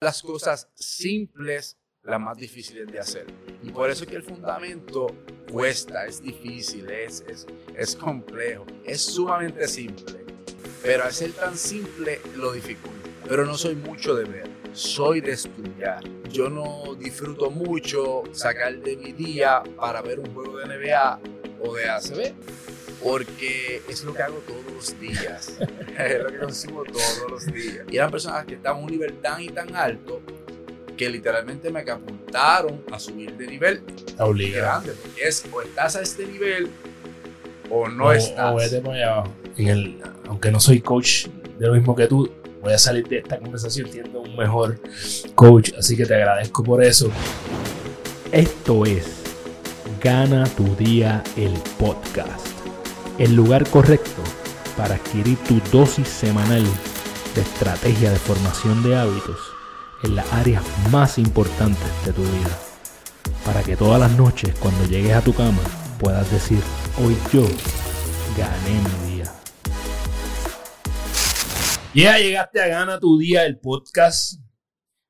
las cosas simples las más difíciles de hacer. Y por eso es que el fundamento cuesta, es difícil, es, es, es complejo, es sumamente simple. Pero al ser tan simple lo dificulta. Pero no soy mucho de ver, soy de estudiar. Yo no disfruto mucho sacar de mi día para ver un juego de NBA o de ACB, porque es lo que hago todos los días, es lo que consumo todos los días. Y eran personas que estaban a un nivel tan y tan alto que literalmente me apuntaron a subir de nivel. Obligado. Grande, es o estás a este nivel o no estás. O vete para allá abajo. En el, aunque no soy coach de lo mismo que tú, voy a salir de esta conversación siendo un mejor coach, así que te agradezco por eso. Esto es Gana tu día el podcast, el lugar correcto para adquirir tu dosis semanal de estrategia de formación de hábitos en las áreas más importantes de tu vida, para que todas las noches cuando llegues a tu cama puedas decir, hoy yo gané mi día. Ya llegaste a Gana tu Día, el podcast.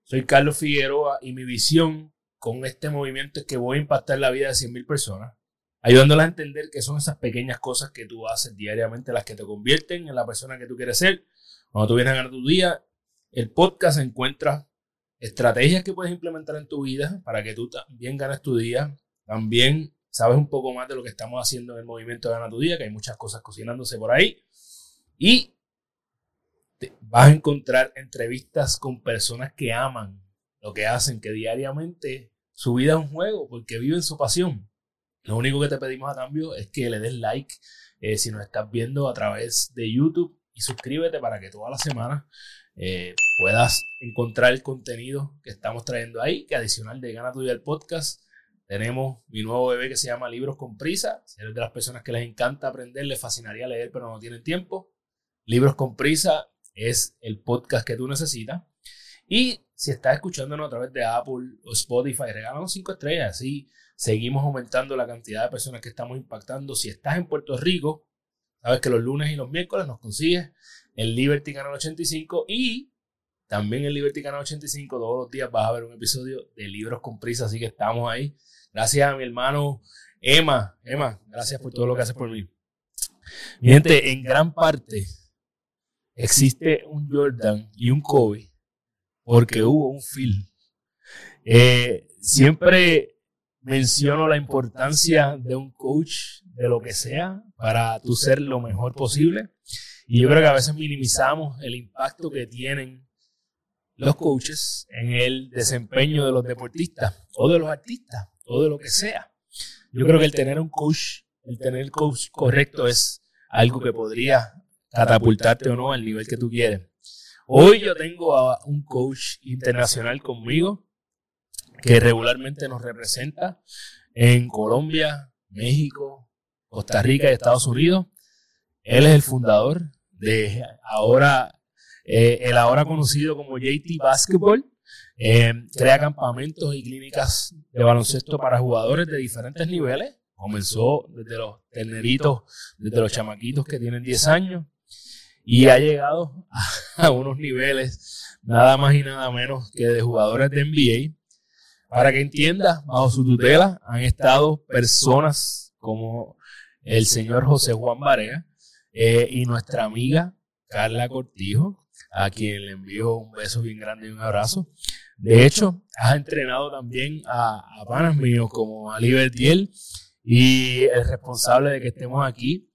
Soy Carlos Figueroa y mi visión con este movimiento es que voy a impactar la vida de 100.000 personas, ayudándolas a entender que son esas pequeñas cosas que tú haces diariamente las que te convierten en la persona que tú quieres ser. Cuando tú vienes a ganar tu día, el podcast encuentra estrategias que puedes implementar en tu vida para que tú también ganes tu día. También sabes un poco más de lo que estamos haciendo en el movimiento de Gana tu Día, que hay muchas cosas cocinándose por ahí. Y vas a encontrar entrevistas con personas que aman lo que hacen, que diariamente su vida es un juego porque viven su pasión. Lo único que te pedimos a cambio es que le des like eh, si nos estás viendo a través de YouTube y suscríbete para que toda la semana eh, puedas encontrar el contenido que estamos trayendo ahí, que adicional de Gana tu el podcast, tenemos mi nuevo bebé que se llama Libros con Prisa. Si eres de las personas que les encanta aprender, les fascinaría leer, pero no tienen tiempo. Libros con Prisa es el podcast que tú necesitas. Y si estás escuchándonos a través de Apple o Spotify, regálanos cinco estrellas. Así seguimos aumentando la cantidad de personas que estamos impactando. Si estás en Puerto Rico, sabes que los lunes y los miércoles nos consigues en Liberty Canal 85 y también en Liberty Canal 85 todos los días vas a ver un episodio de Libros con Prisa, así que estamos ahí. Gracias a mi hermano Emma. Emma, gracias por todo lo que haces por mí. Mi gente, en gran parte existe un Jordan y un Kobe porque hubo un Phil. Eh, siempre menciono la importancia de un coach de lo que sea para tú ser lo mejor posible. Y yo creo que a veces minimizamos el impacto que tienen los coaches en el desempeño de los deportistas o de los artistas o de lo que sea. Yo creo que el tener un coach, el tener el coach correcto es algo que podría catapultarte o no al nivel que tú quieres. Hoy yo tengo a un coach internacional conmigo que regularmente nos representa en Colombia, México, Costa Rica y Estados Unidos. Él es el fundador de ahora, eh, el ahora conocido como JT Basketball. Eh, crea campamentos y clínicas de baloncesto para jugadores de diferentes niveles. Comenzó desde los terneritos, desde los chamaquitos que tienen 10 años y ha llegado a, unos niveles nada más y nada menos que de jugadores de NBA. Para que entiendas, bajo su tutela han estado personas como el señor José Juan Barea eh, y nuestra amiga Carla Cortijo, a quien le envío un beso bien grande y un abrazo. De hecho, has entrenado también a, a panas míos como a Libertiel y el responsable de que estemos aquí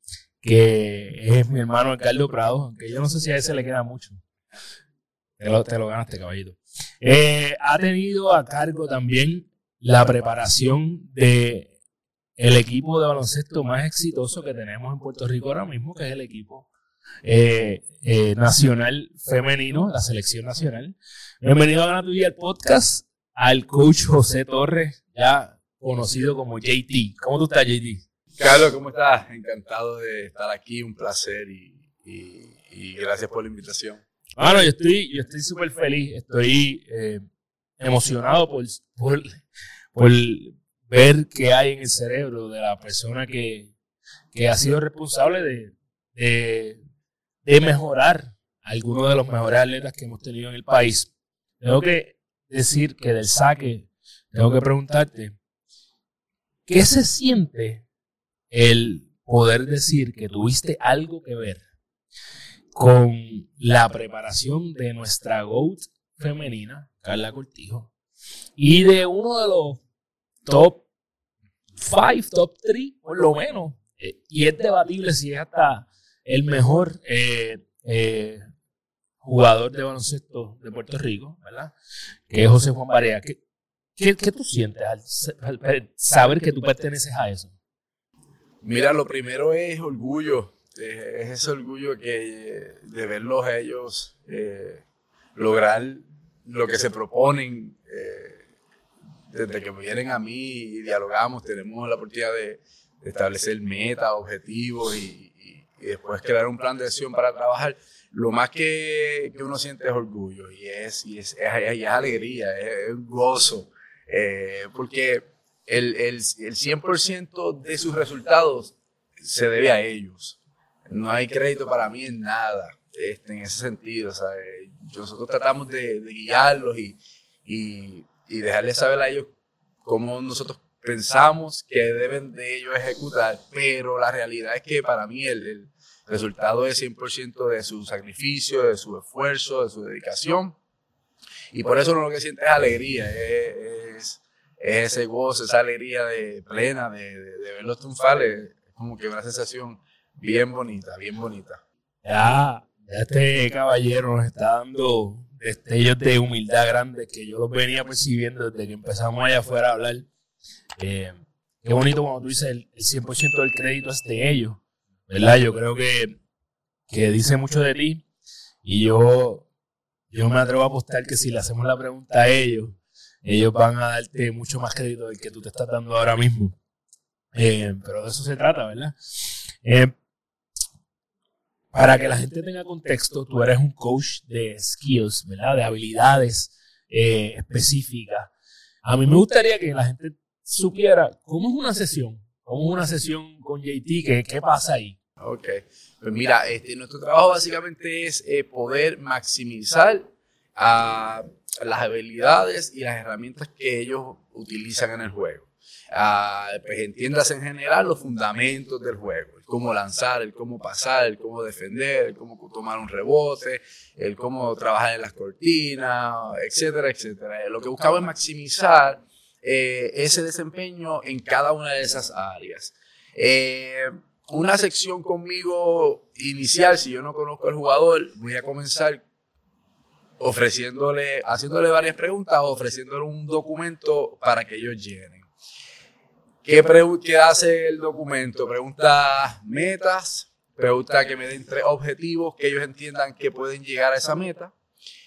que es mi hermano Ricardo Prado, aunque yo no sé si a ese le queda mucho. Te lo, te lo ganaste, caballito. Eh, ha tenido a cargo también la preparación de el equipo de baloncesto más exitoso que tenemos en Puerto Rico ahora mismo, que es el equipo eh, eh, nacional femenino, la selección nacional. Bienvenido a Día, el podcast, al coach José Torres, ya conocido como JT. ¿Cómo tú estás, JT? Carlos, ¿cómo estás? Encantado de estar aquí, un placer y, gracias por la invitación. Bueno, yo estoy yo estoy súper feliz, estoy eh, emocionado por, por, ver qué hay en el cerebro de la persona que, ha sido responsable de, de, de mejorar algunos de los mejores atletas que hemos tenido en el país. tengo que decir que del saque, tengo que preguntarte, ¿qué se siente el poder decir que tuviste algo que ver con la preparación de nuestra GOAT femenina, Carla Cortijo, y de uno de los top 5, top 3, por lo menos, eh, y es debatible si es hasta el mejor eh, eh, jugador de baloncesto de Puerto Rico, ¿verdad? Que es José Juan Barea. ¿Qué, qué, tú sientes al, saber que tú perteneces a eso? Mira, lo primero es orgullo, es ese orgullo que de verlos ellos lograr lo que se proponen. desde que vienen a mí y dialogamos, tenemos la oportunidad de, establecer metas, objetivos y, después crear un plan de acción para trabajar, lo más que, uno siente es orgullo y es, y es, es, alegría, es, gozo, eh, porque el, el, el 100% de sus resultados se debe a ellos. No hay crédito para mí en nada este, en ese sentido. Nosotros tratamos de, guiarlos y, y, y dejarles saber a ellos cómo nosotros pensamos que deben de ellos ejecutar, pero la realidad es que para mí el, resultado es 100% de su sacrificio, de su esfuerzo, de su dedicación. Y por eso lo que siente es alegría, es, ese gozo, esa alegría de plena de, de, verlos triunfar, es como que una sensación bien bonita, bien bonita. Ya, ya este caballero nos está dando destellos de humildad grande que yo los venía percibiendo desde que empezamos allá afuera a hablar. Eh, qué bonito cuando tú dices el, 100% del crédito es de ellos, ¿verdad? Yo creo que, que dice mucho de ti y yo, yo me atrevo a apostar que si le hacemos la pregunta a ellos, ellos van a darte mucho más crédito del que tú te estás dando ahora mismo. Eh, pero de eso se trata, ¿verdad? Eh, para que la gente tenga contexto, tú eres un coach de skills, ¿verdad? De habilidades específicas. A mí me gustaría que la gente supiera cómo es una sesión, cómo es una sesión con JT, qué, qué pasa ahí. Ok, pues mira, este, nuestro trabajo básicamente es eh, poder maximizar a las habilidades y las herramientas que ellos utilizan en el juego. Uh, pues entiendas en general los fundamentos del juego, cómo lanzar, el cómo pasar, el cómo defender, el cómo tomar un rebote, el cómo trabajar en las cortinas, etcétera, etcétera. Lo que buscamos es maximizar eh, ese desempeño en cada una de esas áreas. Eh, una sección conmigo inicial, si yo no conozco al jugador, voy a comenzar ofreciéndole, haciéndole varias preguntas, ofreciéndole un documento para que ellos llenen. ¿Qué, ¿Qué hace el documento? Pregunta metas, pregunta que me den tres objetivos que ellos entiendan que pueden llegar a esa meta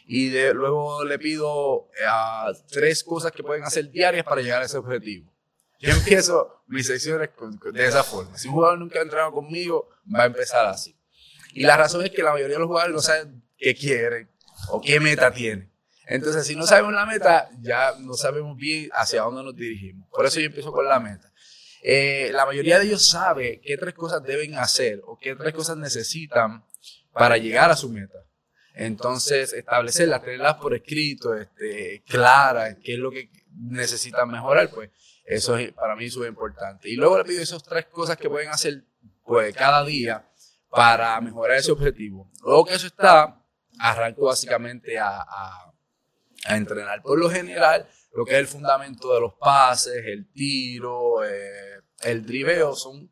y luego le pido eh, tres cosas que pueden hacer diarias para llegar a ese objetivo. Yo empiezo mis secciones de esa forma. Si un jugador nunca ha entrenado conmigo, va a empezar así. Y la razón es que la mayoría de los jugadores no saben qué quieren o qué meta tienen. Entonces, si no sabemos la meta, ya no sabemos bien hacia dónde nos dirigimos. Por eso yo empiezo con la meta. Eh, la mayoría de ellos sabe qué tres cosas deben hacer o qué tres cosas necesitan para llegar a su meta. Entonces, establecerlas, tenerlas por escrito, este, claras, qué es lo que necesitan mejorar, pues eso es para mí súper importante. Y luego le pido esas tres cosas que pueden hacer pues, cada día para mejorar ese objetivo. Luego que eso está, arranco básicamente a, a, entrenar. Por lo general, lo que es el fundamento de los pases, el tiro, eh, el driveo, son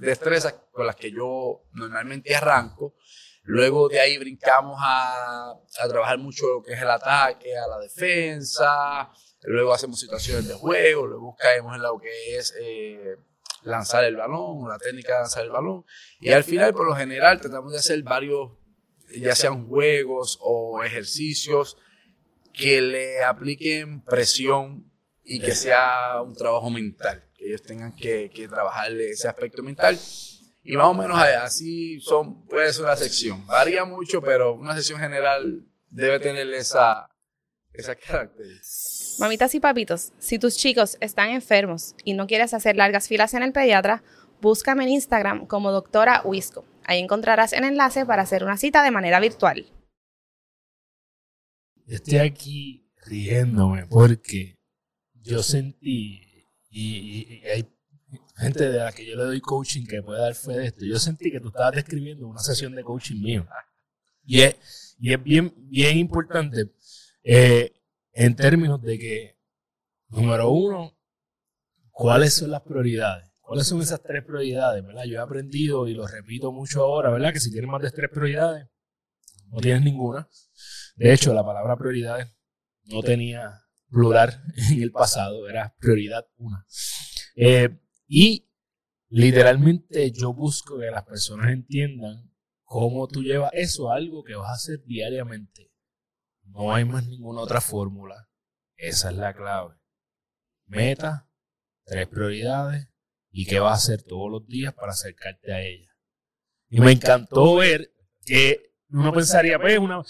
destrezas con las que yo normalmente arranco Luego de ahí brincamos a, a, trabajar mucho lo que es el ataque, a la defensa. Luego hacemos situaciones de juego. Luego caemos en lo que es eh, lanzar el balón, la técnica de lanzar el balón. Y al final, por lo general, tratamos de hacer varios, ya sean juegos o ejercicios que le apliquen presión y que sea un trabajo mental, ellos tengan que, que trabajar ese aspecto mental y más o menos así son, puede ser una sección. Varía mucho, pero una sección general debe tener esa, esa característica. Mamitas y papitos, si tus chicos están enfermos y no quieres hacer largas filas en el pediatra, búscame en Instagram como doctora Wisco. Ahí encontrarás el enlace para hacer una cita de manera virtual. Estoy aquí riéndome porque yo sentí, y, hay gente de la que yo le doy coaching que puede dar fe de esto, yo sentí que tú estabas describiendo una sesión de coaching mío. Y es, y es bien, bien importante eh, en términos de que, número uno, ¿cuáles son las prioridades? ¿Cuáles son esas tres prioridades? ¿verdad? Yo he aprendido y lo repito mucho ahora, ¿verdad? Que si tienes más de tres prioridades, no tienes ninguna. De hecho, la palabra prioridades no tenía plural en el pasado, era prioridad una. Eh, y literalmente yo busco que las personas entiendan cómo tú llevas eso a algo que vas a hacer diariamente. No hay más ninguna otra fórmula. Esa es la clave. Meta, tres prioridades y qué vas a hacer todos los días para acercarte a ella. Y me encantó ver que uno pensaría, pues, una,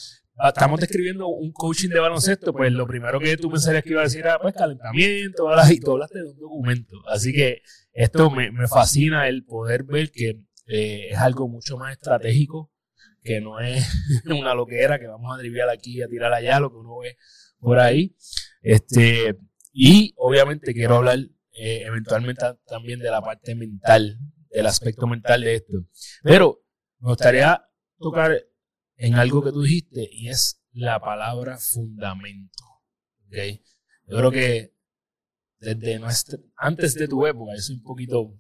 estamos describiendo un coaching de baloncesto, pues lo primero que tú pensarías que iba a decir era pues calentamiento, y tú hablaste de un documento. Así que esto me, me fascina el poder ver que eh, es algo mucho más estratégico, que no es una loquera que vamos a driviar aquí y a tirar allá, lo que uno ve por ahí. Este, y obviamente quiero hablar eh, eventualmente también de la parte mental, del aspecto mental de esto. Pero me gustaría tocar en algo que tú dijiste y es la palabra fundamento. ¿okay? Yo creo que desde nuestra, antes de tu época, soy un poquito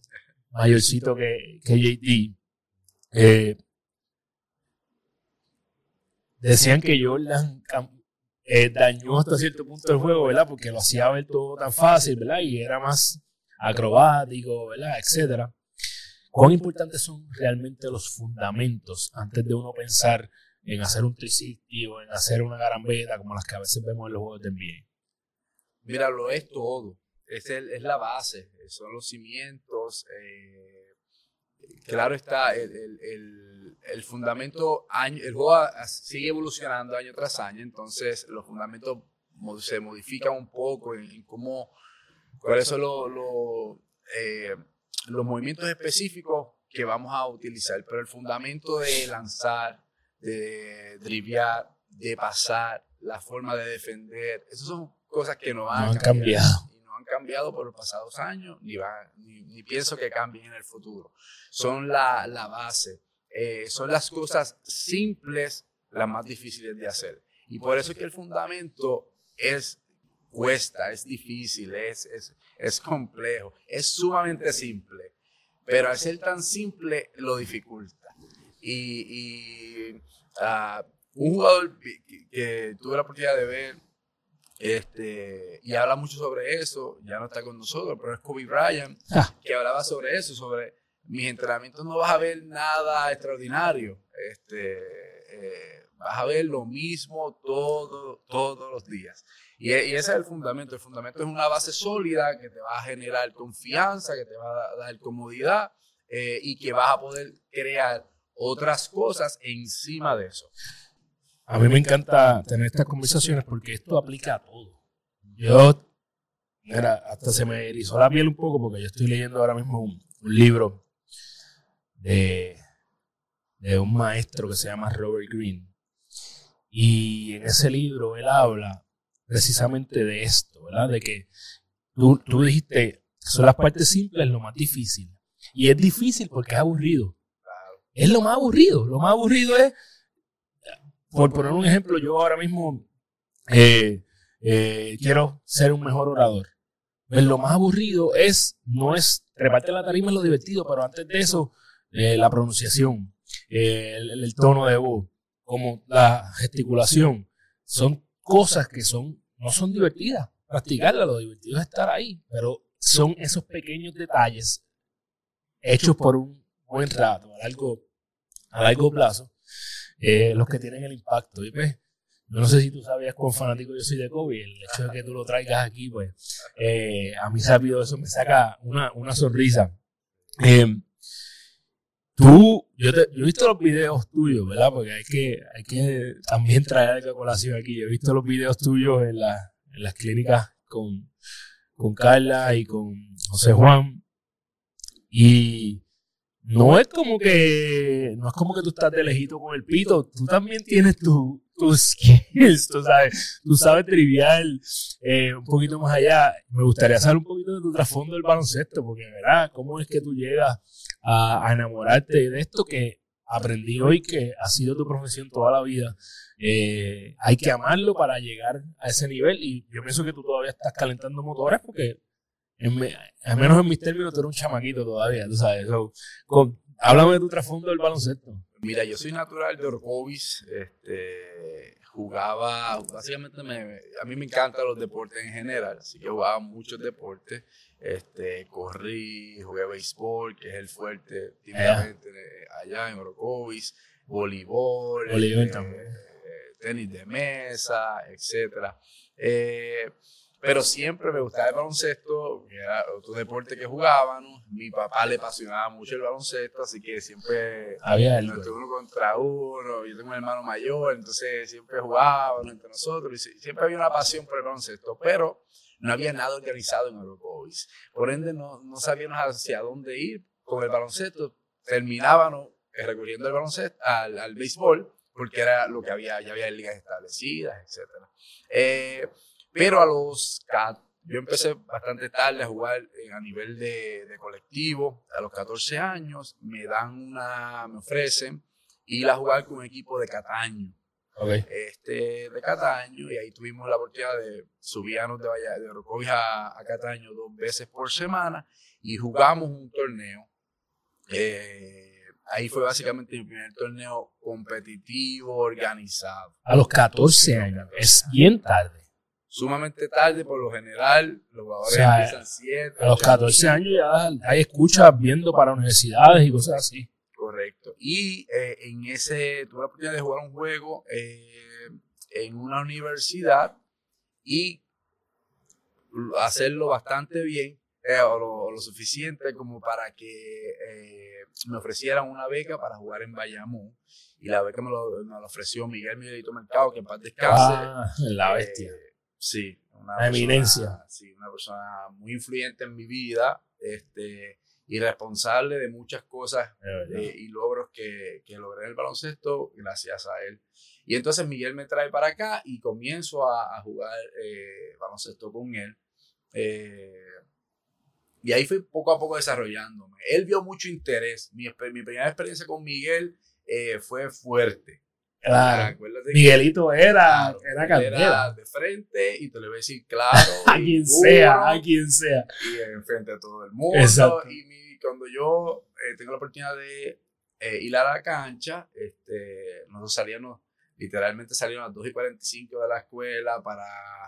mayorcito que, que JD, eh, decían que Jordan eh, dañó hasta cierto punto el juego, ¿verdad? Porque lo hacía ver todo tan fácil, ¿verdad? Y era más acrobático, ¿verdad? Etcétera. ¿Cuán importantes son realmente los fundamentos antes de uno pensar en hacer un 360 en hacer una garambeta como las que a veces vemos en los juegos de NBA? Mira, lo es todo. Es, es la base, son los cimientos. Eh, claro está, el, el, el, fundamento, año, el juego sigue evolucionando año tras año, entonces los fundamentos se modifican un poco en, cómo, cuáles son los, eh, los movimientos específicos que vamos a utilizar, pero el fundamento de lanzar, de driviar, de pasar, la forma de defender, esas son cosas que no, han, cambiado. Y no han cambiado por los pasados años, ni, va, ni, pienso que cambien en el futuro. Son la, la base, eh, son las cosas simples las más difíciles de hacer. Y por eso es que el fundamento es cuesta, es difícil, es, es, es complejo, es sumamente simple, pero al ser tan simple lo dificulta. Y, y uh, un jugador que, tuve la oportunidad de ver este, y habla mucho sobre eso, ya no está con nosotros, pero es Kobe Bryant, ah. que hablaba sobre eso, sobre mis entrenamientos no vas a ver nada extraordinario, este, eh, vas a ver lo mismo todo, todos los días. Y, ese es el fundamento, el fundamento es una base sólida que te va a generar confianza, que te va a dar comodidad eh, y que vas a poder crear otras cosas encima de eso. A mí me encanta tener estas conversaciones porque esto aplica a todo. Yo, mira, hasta se me erizó la piel un poco porque yo estoy leyendo ahora mismo un, libro de, de un maestro que se llama Robert Greene. Y en ese libro él habla precisamente de esto, ¿verdad? De que tú, tú dijiste, son las partes simples lo más difícil. Y es difícil porque es aburrido. Es lo más aburrido. Lo más aburrido es por poner un ejemplo, yo ahora mismo eh, eh, quiero ser un mejor orador. Pues lo más aburrido es, no es treparte la tarima es lo divertido, pero antes de eso, eh, la pronunciación, el, tono de voz, como la gesticulación, son cosas que son, no son divertidas. Practicarla, lo divertido es estar ahí, pero son esos pequeños detalles hechos por un buen rato, a largo, a largo plazo, eh, los que tienen el impacto. Y pues, yo no sé si tú sabías cuán fanático yo soy de Kobe. El hecho de que tú lo traigas aquí, pues, eh, a mí rápido eso me saca una, una sonrisa. Eh, tú, yo, te, yo, he visto los videos tuyos, ¿verdad? Porque hay que, hay que también traer la colación aquí. Yo he visto los videos tuyos en, la, en las clínicas con, con Carla y con José Juan. Y no es como que no es como que tú estás de lejito con el pito, tú también tienes tu, tus skills, tú sabes, tú sabes trivial eh, un poquito más allá. Me gustaría saber un poquito de tu trasfondo del baloncesto, porque, ¿verdad? ¿Cómo es que tú llegas a, enamorarte de esto que aprendí hoy que ha sido tu profesión toda la vida? Eh, hay que amarlo para llegar a ese nivel y yo pienso que tú todavía estás calentando motores porque al menos en mis términos tú eres un chamaquito todavía, tú sabes. háblame de tu trasfondo del baloncesto. Mira, yo soy natural de Orocovis, este, jugaba, básicamente me, a mí me encantan los deportes en general, así que jugaba muchos deportes, este, corrí, jugué béisbol, que es el fuerte típicamente allá en Orocovis, voleibol, eh, tenis de mesa, etcétera. Eh, pero siempre me gustaba el baloncesto, era otro deporte que jugábamos. Mi papá le apasionaba mucho el baloncesto, así que siempre había uno contra uno. Yo tengo un hermano mayor, entonces siempre jugábamos entre nosotros. Y siempre había una pasión por el baloncesto, pero no había nada organizado en Eurocovis. Por ende, no, no sabíamos hacia dónde ir con el baloncesto. Terminábamos recurriendo al baloncesto, al, al béisbol, porque era lo que había, ya había ligas establecidas, etc. Eh, pero a los yo empecé bastante tarde a jugar a nivel de, colectivo. A los 14 años me dan una, me ofrecen ir a jugar con un equipo de Cataño. Este, de Cataño, y ahí tuvimos la oportunidad de subirnos de, de Rocovia a, a, Cataño dos veces por semana y jugamos un torneo. Eh, ahí fue básicamente mi primer torneo competitivo, organizado. A los 14 años, es bien tarde sumamente tarde, por lo general, los jugadores empiezan 7. A los 14 años ya hay escuchas viendo para universidades y cosas así. Correcto. Y eh, en ese, tuve la oportunidad de jugar un juego eh, en una universidad y hacerlo bastante bien, eh, o, lo, suficiente como para que me ofrecieran una beca para jugar en Bayamón. Y la beca me lo, me lo ofreció Miguel Miguelito Mercado, que en paz descanse. Ah, la bestia Sí, una eminencia. Sí, una persona muy influyente en mi vida este, y responsable de muchas cosas eh, y logros que, que, logré en el baloncesto gracias a él. Y entonces Miguel me trae para acá y comienzo a, jugar eh, baloncesto con él. Eh, y ahí fui poco a poco desarrollándome. Él vio mucho interés. Mi, mi primera experiencia con Miguel fue fuerte. Claro. Miguelito era, era candela. Era de frente y te le voy a decir claro. a quien sea, a quien sea. Y enfrente de todo el mundo. Exacto. Y cuando yo eh, tengo la oportunidad de eh, ir a la cancha, este, nosotros salíamos, literalmente salíamos a las 2 y 45 de la escuela para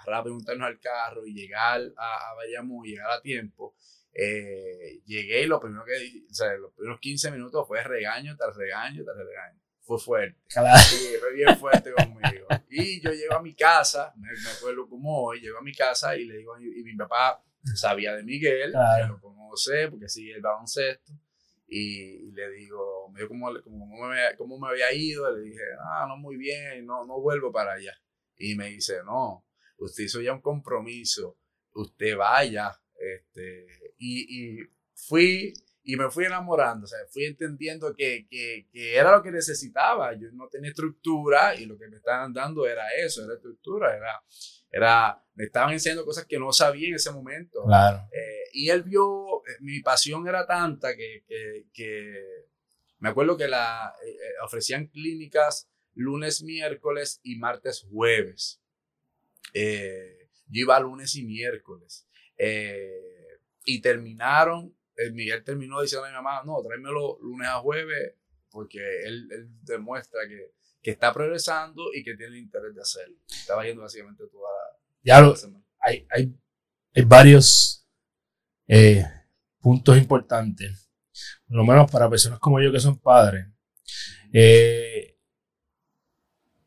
rápido montarnos al carro y llegar a, a Bayamón y llegar a tiempo. Eh, llegué y lo primero que, o sea, los primeros 15 minutos fue regaño tras regaño tras regaño fue fuerte. Sí, fue bien fuerte conmigo. Y yo llego a mi casa, me, acuerdo como hoy, llego a mi casa y le digo, y, mi papá sabía de Miguel, que lo conoce porque sigue el baloncesto. Y, le digo, me dijo cómo, cómo, me, cómo, me, había ido. Le dije, ah, no, muy bien, no, no vuelvo para allá. Y me dice, no, usted hizo ya un compromiso, usted vaya. Este, y, y fui y me fui enamorando, o sea, fui entendiendo que, que, que, era lo que necesitaba. Yo no tenía estructura y lo que me estaban dando era eso, era estructura, era, era me estaban enseñando cosas que no sabía en ese momento. Claro. Eh, y él vio, eh, mi pasión era tanta que, que me acuerdo que la, eh, ofrecían clínicas lunes, miércoles y martes, jueves. yo iba lunes y miércoles. y terminaron Miguel terminó diciendo a mi mamá, no, tráemelo lunes a jueves, porque él, demuestra que, que, está progresando y que tiene el interés de hacerlo. Estaba yendo básicamente toda la, ya semana. Hay, hay, hay varios eh, puntos importantes, por lo menos para personas como yo que son padres. Eh,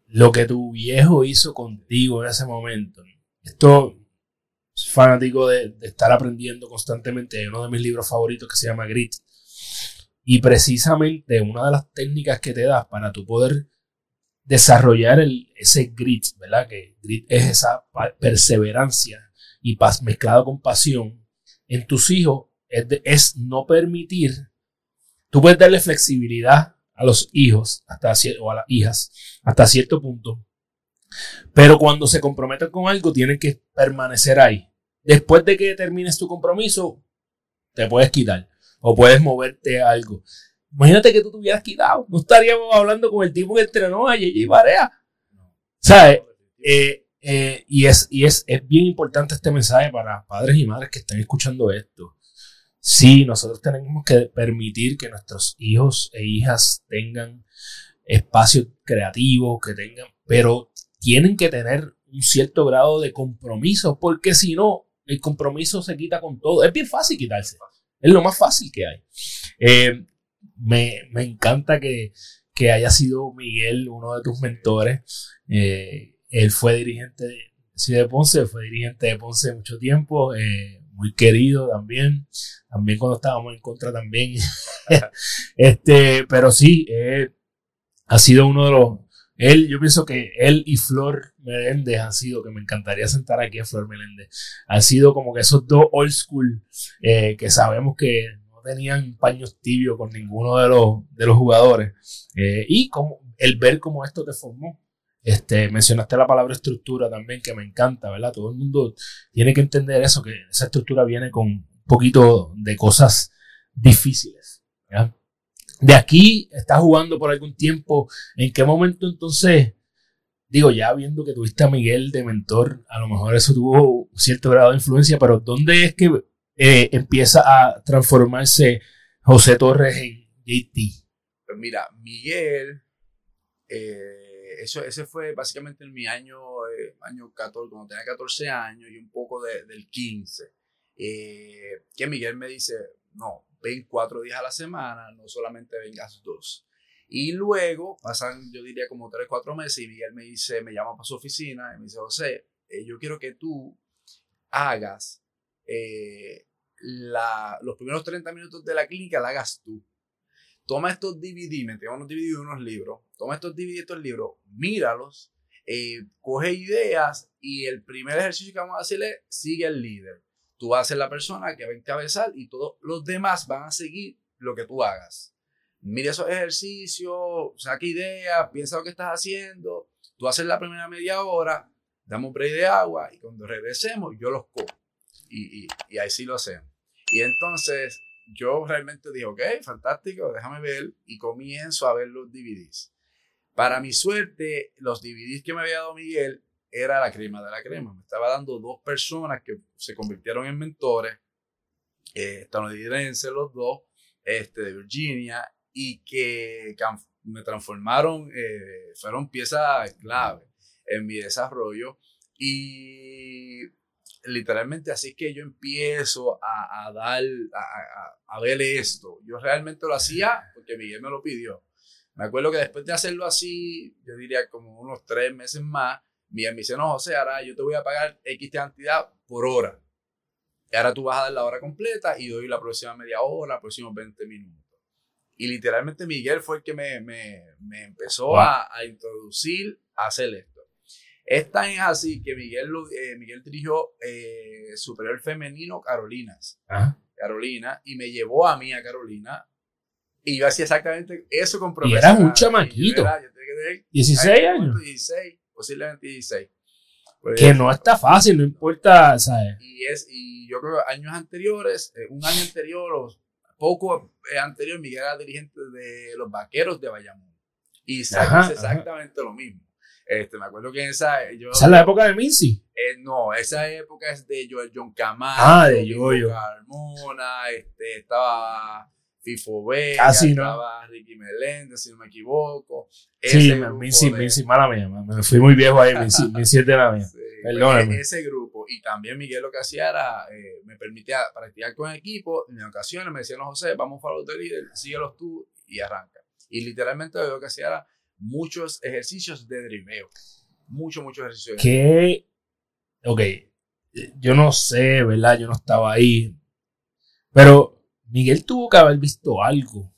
lo que tu viejo hizo contigo en ese momento. Esto fanático de, estar aprendiendo constantemente. Hay uno de mis libros favoritos que se llama Grit. Y precisamente una de las técnicas que te das para tu poder desarrollar el, ese grit, ¿verdad? Que grit es esa perseverancia y paz mezclado con pasión en tus hijos es, es, no permitir, tú puedes darle flexibilidad a los hijos hasta, o a las hijas hasta cierto punto, Pero cuando se comprometen con algo, tienen que permanecer ahí. Después de que termines tu compromiso, te puedes quitar o puedes moverte a algo. Imagínate que tú te hubieras quitado. No estaríamos hablando con el tipo que entrenó a J.J. Barea. ¿Sabes? Eh, eh, y es, y es, es bien importante este mensaje para padres y madres que están escuchando esto. Sí, nosotros tenemos que permitir que nuestros hijos e hijas tengan espacios creativos, que tengan, pero tienen que tener un cierto grado de compromiso, porque si no, el compromiso se quita con todo. Es bien fácil quitarse. Es lo más fácil que hay. Eh, me, me, encanta que, que, haya sido Miguel uno de tus mentores. Eh, él fue dirigente de, de Ponce, fue dirigente de Ponce mucho tiempo. Eh, muy querido también, también cuando estábamos en contra también. este, pero sí, ha sido uno de los, él, yo pienso que él y Flor Meléndez han sido, que me encantaría sentar aquí a Flor Meléndez, han sido como que esos dos old school eh, que sabemos que no tenían paños tibios con ninguno de los, de los jugadores. Eh, y como el ver cómo esto te formó. Este, mencionaste la palabra estructura también, que me encanta, ¿verdad? Todo el mundo tiene que entender eso, que esa estructura viene con un poquito de cosas difíciles. De aquí estás jugando por algún tiempo. ¿En qué momento entonces, digo, ya viendo que tuviste a Miguel de mentor, a lo mejor eso tuvo cierto grado de influencia, pero ¿dónde es que eh, empieza a transformarse José Torres en JT? Pues mira, Miguel... Eh eso, ese fue básicamente en mi año, eh, año 14, cuando tenía 14 años y un poco del 15. Eh, que Miguel me dice, no, ven cuatro días a la semana, no solamente vengas dos. Y luego pasan, yo diría como tres, cuatro meses y Miguel me dice, me llama para su oficina y me dice, José, eh, yo quiero que tú hagas la, los primeros 30 minutos de la clínica, la hagas tú toma estos DVD, me unos DVD unos libros, toma estos DVD estos libros, míralos, eh, coge ideas y el primer ejercicio que vamos a hacerle sigue el líder. Tú vas a ser la persona que va a encabezar y todos los demás van a seguir lo que tú hagas. Mira esos ejercicios, saca ideas, piensa lo que estás haciendo. Tú haces la primera media hora, damos un break de agua y cuando regresemos yo los cojo. Y, y, y ahí sí lo hacemos. Y entonces yo realmente dije, ok, fantástico, déjame ver y comienzo a ver los DVDs. Para mi suerte, los DVDs que me había dado Miguel era la crema de la crema. Me estaba dando dos personas que se convirtieron en mentores, eh, estadounidenses los dos, este, de Virginia, y que me transformaron, eh, fueron piezas clave en mi desarrollo. Y literalmente así que yo empiezo a, a dar, a, a, ver esto. Yo realmente lo hacía porque Miguel me lo pidió. Me acuerdo que después de hacerlo así, yo diría como unos tres meses más, Miguel me dice, no, José, ahora yo te voy a pagar X cantidad por hora. Y ahora tú vas a dar la hora completa y doy la próxima media hora, próximos 20 minutos. Y literalmente Miguel fue el que me, me, me empezó a, a, introducir a hacer esto. Es tan así que Miguel, eh, Miguel dirigió eh, Superior Femenino Carolinas. Carolina, y me llevó a mí a Carolina. Y yo hacía exactamente eso con profesor. Y era un chamaquito. 16 años. 16, posiblemente 16. Pues, que no está fácil, no importa, ¿sabes? Y, es, y yo creo que años anteriores, eh, un año anterior o poco eh, anterior, Miguel era dirigente de los vaqueros de Bayamón. Y exactamente lo mismo. Este, me acuerdo que en esa. Yo, ¿Esa es la época de Mincy? Eh, no, esa época es de Joel John Camacho. Ah, de Yoyo. Carmona, este, estaba Fifo Vega, Casi, estaba Ricky Meléndez, si no me equivoco. sí, Mincy, de... Mincy, mala mía, me fui muy viejo ahí, es de la mía. Sí, Perdóname. Ese grupo, y también Miguel lo que hacía era, eh, me permitía practicar con el equipo, en ocasiones me decían, no, José, vamos para los de líder, síguelos tú y arranca. Y literalmente lo que hacía era muchos ejercicios de driveo. Muchos, muchos ejercicios. ¿Qué? Ok, yo no sé, ¿verdad? Yo no estaba ahí. Pero Miguel tuvo que haber visto algo.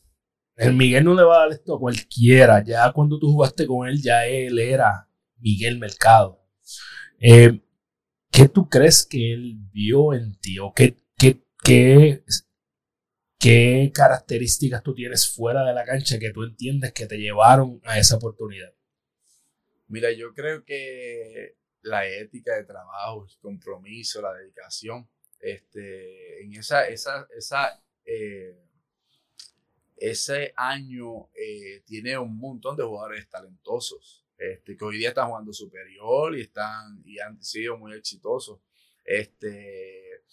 El Miguel no le va a dar esto a cualquiera. Ya cuando tú jugaste con él, ya él era Miguel Mercado. Eh, ¿Qué tú crees que él vio en ti? ¿O qué, qué, qué ¿Qué características tú tienes fuera de la cancha que tú entiendes que te llevaron a esa oportunidad? Mira, yo creo que la ética de trabajo, el compromiso, la dedicación, este, en esa, esa, esa eh, ese año eh, tiene un montón de jugadores talentosos, este, que hoy día están jugando superior y, están, y han sido muy exitosos. Este,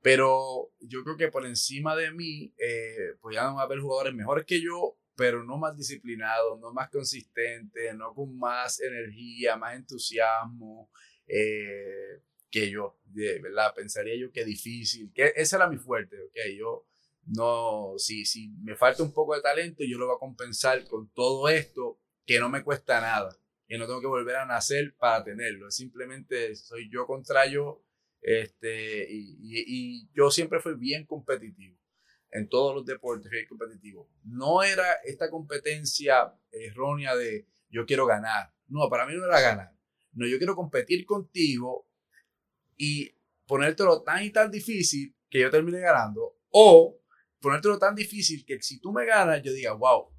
pero yo creo que por encima de mí, eh, podrían haber jugadores mejores que yo, pero no más disciplinados, no más consistentes, no con más energía, más entusiasmo eh, que yo, verdad, pensaría yo que difícil, que esa era mi fuerte, ok, yo no, si, si me falta un poco de talento, yo lo voy a compensar con todo esto que no me cuesta nada, que no tengo que volver a nacer para tenerlo, simplemente soy yo contra yo, este, y, y, yo siempre fui bien competitivo en todos los deportes, fui competitivo. No era esta competencia errónea de yo quiero ganar, no, para mí no era ganar, no, yo quiero competir contigo y ponértelo tan y tan difícil que yo termine ganando, o ponértelo tan difícil que si tú me ganas, yo diga, wow,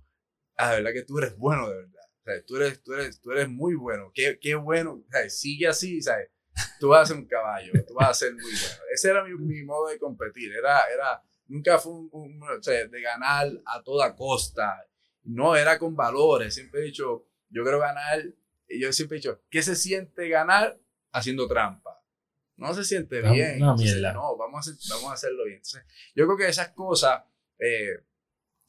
la verdad que tú eres bueno de verdad. Tú, eres, tú, eres, tú eres muy bueno. Qué, qué bueno. Sea, sigue así, ¿sabes? Tú vas a ser un caballo, tú vas a ser muy bueno. Ese era mi, mi modo de competir. Era, era, nunca fue un, sea, de ganar a toda costa. No era con valores. Siempre he dicho, yo quiero ganar. Y yo siempre he dicho, ¿qué se siente ganar haciendo trampa? No se siente bien. No, vamos a, vamos a hacerlo bien. Entonces, yo creo que esas cosas, eh,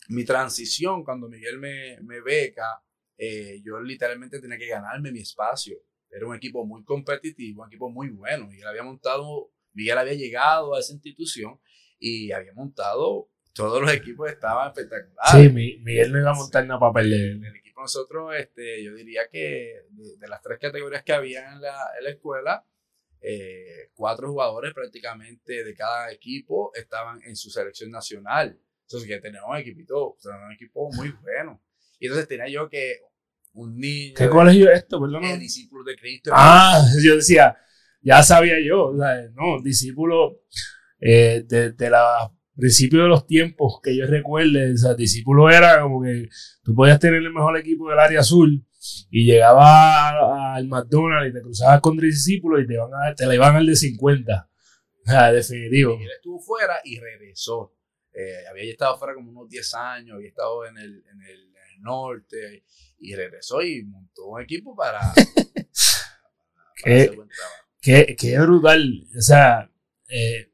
mi transición cuando Miguel me, me beca, eh, yo literalmente tenía que ganarme mi espacio. Era un equipo muy competitivo, un equipo muy bueno. Miguel había montado, Miguel había llegado a esa institución y había montado, todos los equipos estaban espectaculares. Sí, Miguel no iba a montar nada para perder. El, equipo nosotros, este, yo diría que de, las tres categorías que había en la, en la escuela, eh, cuatro jugadores prácticamente de cada equipo estaban en su selección nacional. Entonces, que teníamos un equipito, un equipo muy bueno. Y entonces tenía yo que un niño. ¿Qué colegio es esto? Perdón. Eh, discípulo de Cristo. Ah, yo decía, ya sabía yo, no, discípulo eh, de, de la principio de los tiempos que yo recuerde, o sea, discípulo era como que tú podías tener el mejor equipo del área azul y llegaba al McDonald's y te cruzabas con discípulos y te, van a, te la iban al de 50. O sea, definitivo. Y él estuvo fuera y regresó. Eh, había estado fuera como unos 10 años, había estado en el, en el, en el norte y regresó y montó un equipo para, para, qué, qué, qué, brutal. O sea, eh,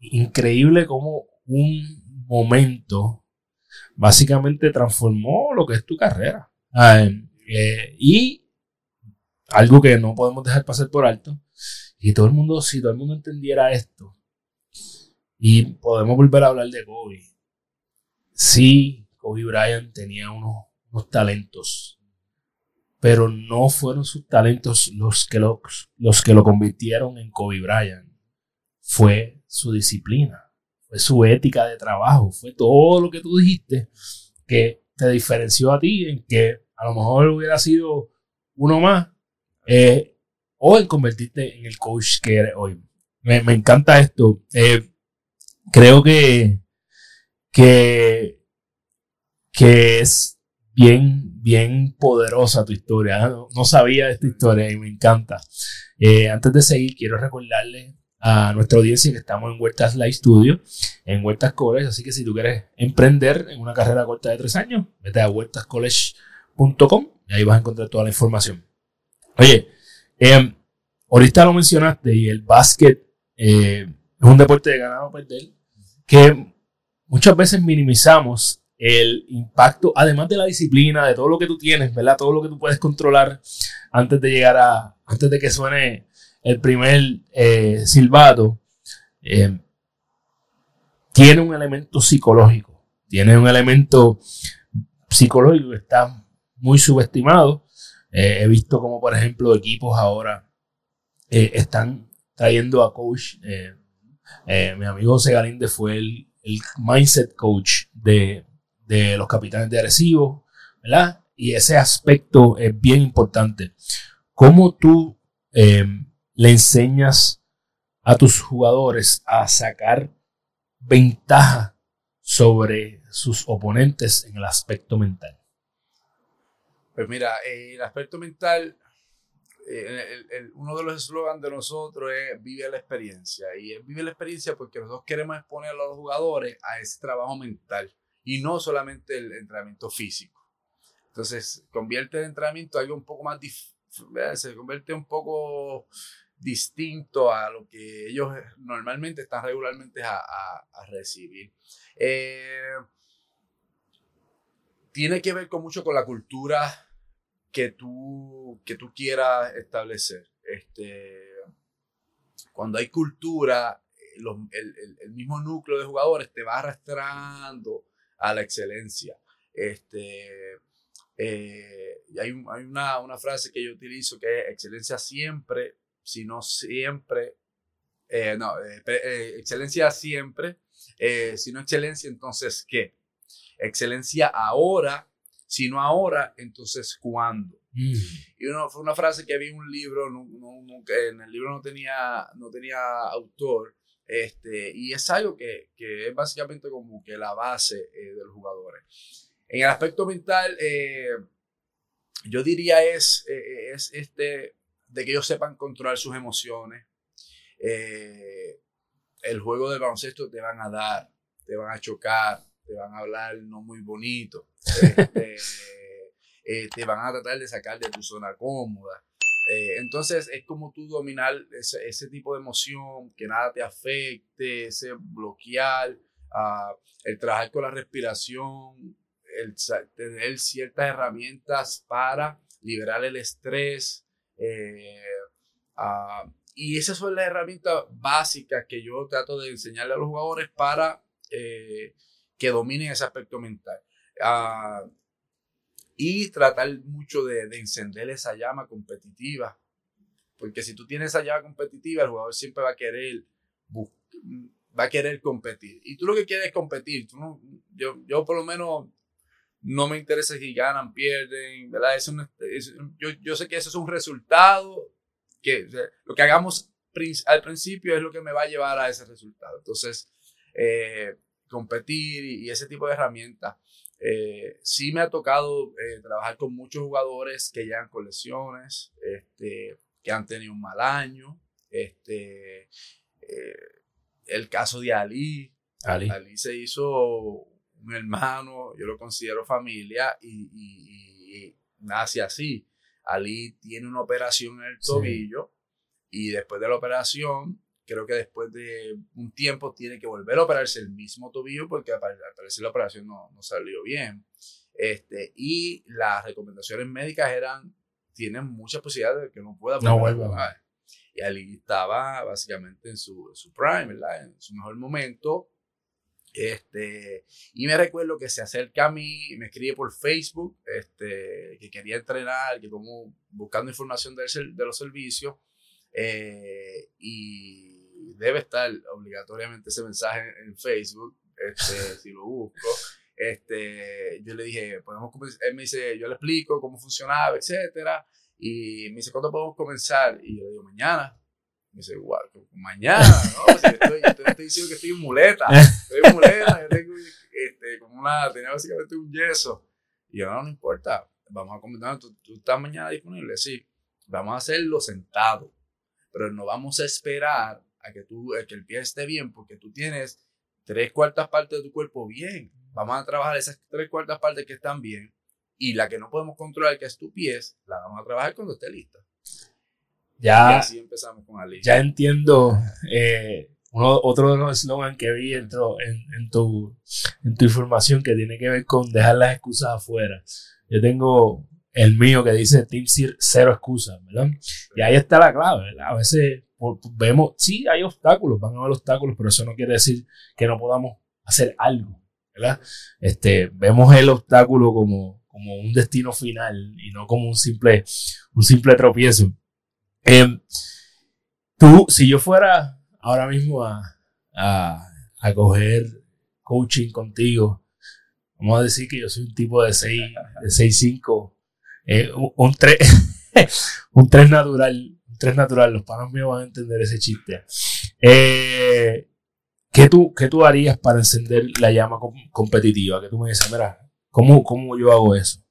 increíble como un momento básicamente transformó lo que es tu carrera. Eh, y algo que no podemos dejar pasar por alto, y todo el mundo, si todo el mundo entendiera esto, y podemos volver a hablar de Kobe, sí, Kobe Bryant tenía unos, talentos, pero no fueron sus talentos los que lo, los que lo convirtieron en Kobe Bryant, fue su disciplina, fue su ética de trabajo, fue todo lo que tú dijiste que te diferenció a ti en que a lo mejor hubiera sido uno más, eh, o en convertirte en el coach que eres hoy. Me, encanta esto. Eh, creo que, que, que es bien, bien poderosa tu historia. No, sabía esta historia y me encanta. Eh, antes de seguir, quiero recordarle a nuestra audiencia que estamos en Huertas Live Studio, en Huertas College. Así que si tú quieres emprender en una carrera corta de tres años, vete a Huertas Y ahí vas a encontrar toda la información. Oye, eh, ahorita lo mencionaste y el básquet eh, es un deporte de ganado perder que muchas veces minimizamos el impacto, además de la disciplina, de todo lo que tú tienes, ¿verdad? Todo lo que tú puedes controlar antes de llegar a, antes de que suene el primer eh, silbato, eh, tiene un elemento psicológico, tiene un elemento psicológico que está muy subestimado. Eh, he visto como, por ejemplo, equipos ahora eh, están trayendo a coach. Eh, mi amigo José Galinde fue el, el mindset coach de, de, los capitanes de Arecibo, ¿verdad? Y ese aspecto es bien importante. ¿Cómo tú le enseñas a tus jugadores a sacar ventaja sobre sus oponentes en el aspecto mental? Pues mira, el aspecto mental, eh, uno de los eslogans de nosotros es vive la experiencia. Y vive la experiencia porque nosotros queremos exponer a los jugadores a ese trabajo mental y no solamente el entrenamiento físico. Entonces, convierte el entrenamiento en algo un poco más, se convierte un poco distinto a lo que ellos normalmente están regularmente a, a, recibir. Eh, tiene que ver con mucho con la cultura que tú, que tú quieras establecer. Este, cuando hay cultura, el, el, mismo núcleo de jugadores te va arrastrando a la excelencia. Este, eh, hay, hay una, una, frase que yo utilizo que es excelencia siempre, si no siempre, eh, no, eh, excelencia siempre, si no excelencia, entonces ¿qué? Excelencia ahora, si no ahora, entonces ¿cuándo? Mm. Y uno, fue una frase que vi en un libro, no, en el libro no tenía, no tenía autor, este, y es algo que, que es básicamente como que la base de los jugadores. En el aspecto mental, eh, yo diría es, eh, es este, de que ellos sepan controlar sus emociones. Eh, el juego de baloncesto te van a dar, te van a chocar, te van a hablar no muy bonito, este, te van a tratar de sacar de tu zona cómoda. entonces es como tú dominar ese, ese, tipo de emoción, que nada te afecte, ese bloquear, uh, el trabajar con la respiración, el tener ciertas herramientas para liberar el estrés. Eh, ah, y esas son las herramientas básicas que yo trato de enseñarle a los jugadores para eh, que dominen ese aspecto mental. Ah, y tratar mucho de, encender esa llama competitiva. Porque si tú tienes esa llama competitiva, el jugador siempre va a querer va a querer competir. Y tú lo que quieres es competir. Tú yo, yo por lo menos no me interesa si ganan, pierden, ¿verdad? Es yo, yo, sé que eso es un resultado, que lo que hagamos al principio es lo que me va a llevar a ese resultado. Entonces, eh, competir y, ese tipo de herramientas. Eh, sí me ha tocado eh, trabajar con muchos jugadores que llegan con lesiones, este, que han tenido un mal año. Este, el caso de Ali. Ali. Ali se hizo un hermano, yo lo considero familia y, nace así. Ali tiene una operación en el tobillo y después de la operación, creo que después de un tiempo tiene que volver a operarse el mismo tobillo porque al parecer la operación no, no salió bien. Este, y las recomendaciones médicas eran, tienen muchas posibilidades de que no pueda volver no a Y Ali estaba básicamente en su, en su prime, ¿verdad? En su mejor momento este, y me recuerdo que se acerca a mí, me escribe por Facebook, este, que quería entrenar, que como buscando información de, de los servicios. Eh, y debe estar obligatoriamente ese mensaje en, Facebook, este, si lo busco. Este, yo le dije, podemos Él me dice, yo le explico cómo funcionaba, etcétera. Y me dice, ¿cuándo podemos comenzar? Y yo le digo, mañana. Me dice, guau, mañana, ¿no? Si estoy, estoy, diciendo que estoy en muleta. Estoy en muleta, yo tengo este, como una, tenía básicamente un yeso. Y yo, no, no importa, vamos a comentar, ¿tú, ¿tú, estás mañana disponible? Sí, vamos a hacerlo sentado, pero no vamos a esperar a que, tú, a que el pie esté bien, porque tú tienes tres cuartas partes de tu cuerpo bien. Vamos a trabajar esas tres cuartas partes que están bien y la que no podemos controlar, que es tu pies, la vamos a trabajar cuando esté lista. Ya, así empezamos con Ali. Ya entiendo. Eh, uno, otro de los eslogans que vi en, en, tu, en tu información que tiene que ver con dejar las excusas afuera. Yo tengo el mío que dice Team cero excusas, ¿verdad? Y ahí está la clave, ¿verdad? A veces vemos, sí, hay obstáculos, van a haber obstáculos, pero eso no quiere decir que no podamos hacer algo, ¿verdad? Este, vemos el obstáculo como, como un destino final y no como un simple, un simple tropiezo. Em, tú, si yo fuera ahora mismo a, a, coger coaching contigo, vamos a decir que yo soy un tipo de 6, de 6'5, eh, un 3, un 3 natural, 3 natural, los panos míos van a entender ese chiste. Eh, ¿qué, tú, ¿Qué tú harías para encender la llama competitiva? Que tú me dices, mira, ¿cómo, cómo yo hago eso?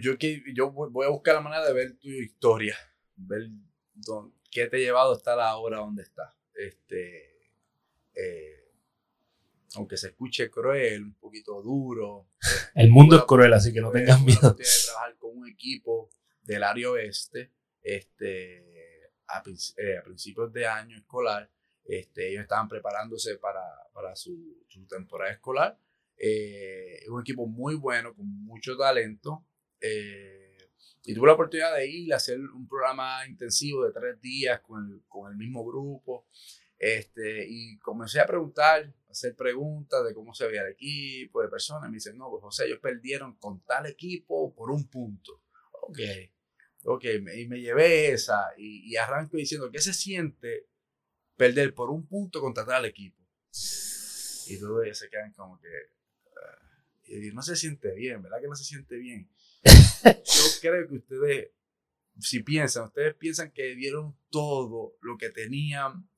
Yo, que, yo voy a buscar la manera de ver tu historia ver qué te ha llevado a estar ahora donde estás. Este, eh, aunque se escuche cruel, un poquito duro. El mundo es cruel, así que no tengas miedo. De trabajar con un equipo del área oeste, este, a, eh, principios de año escolar, este, ellos estaban preparándose para, para su, su, temporada escolar. Eh, es un equipo muy bueno, con mucho talento. Eh, y tuve la oportunidad de ir a hacer un programa intensivo de tres días con el, con el mismo grupo. Este, y comencé a preguntar, a hacer preguntas de cómo se veía el equipo, de personas. Me dicen, no, pues José, ellos perdieron con tal equipo por un punto. Ok, ok, y me llevé esa y, y arranco diciendo, ¿qué se siente perder por un punto contra tal equipo? Y todos ellos se quedan como que, uh, y no se siente bien, ¿verdad que no se siente bien? Yo creo que ustedes, si piensan, ustedes piensan que dieron todo lo que tenían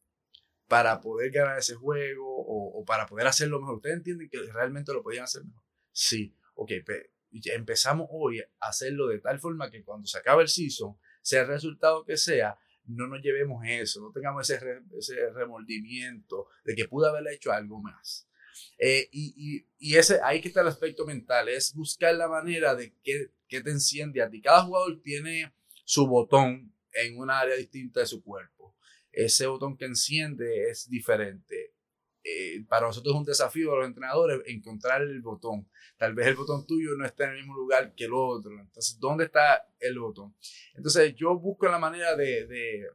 para poder ganar ese juego o, para poder hacerlo mejor. ¿Ustedes entienden que realmente lo podían hacer mejor? Sí, ok, empezamos hoy a hacerlo de tal forma que cuando se acabe el season, sea el resultado que sea, no nos llevemos eso, no tengamos ese, ese remordimiento de que pude haber hecho algo más. Eh, y, y, ahí que está el aspecto mental, es buscar la manera de que te enciende a ti. Cada jugador tiene su botón en una área distinta de su cuerpo ese botón que enciende es diferente. Eh, para nosotros es un desafío a los entrenadores encontrar el botón. Tal vez el botón tuyo no está en el mismo lugar que el otro. Entonces, ¿dónde está el botón? Entonces, yo busco la manera de, de,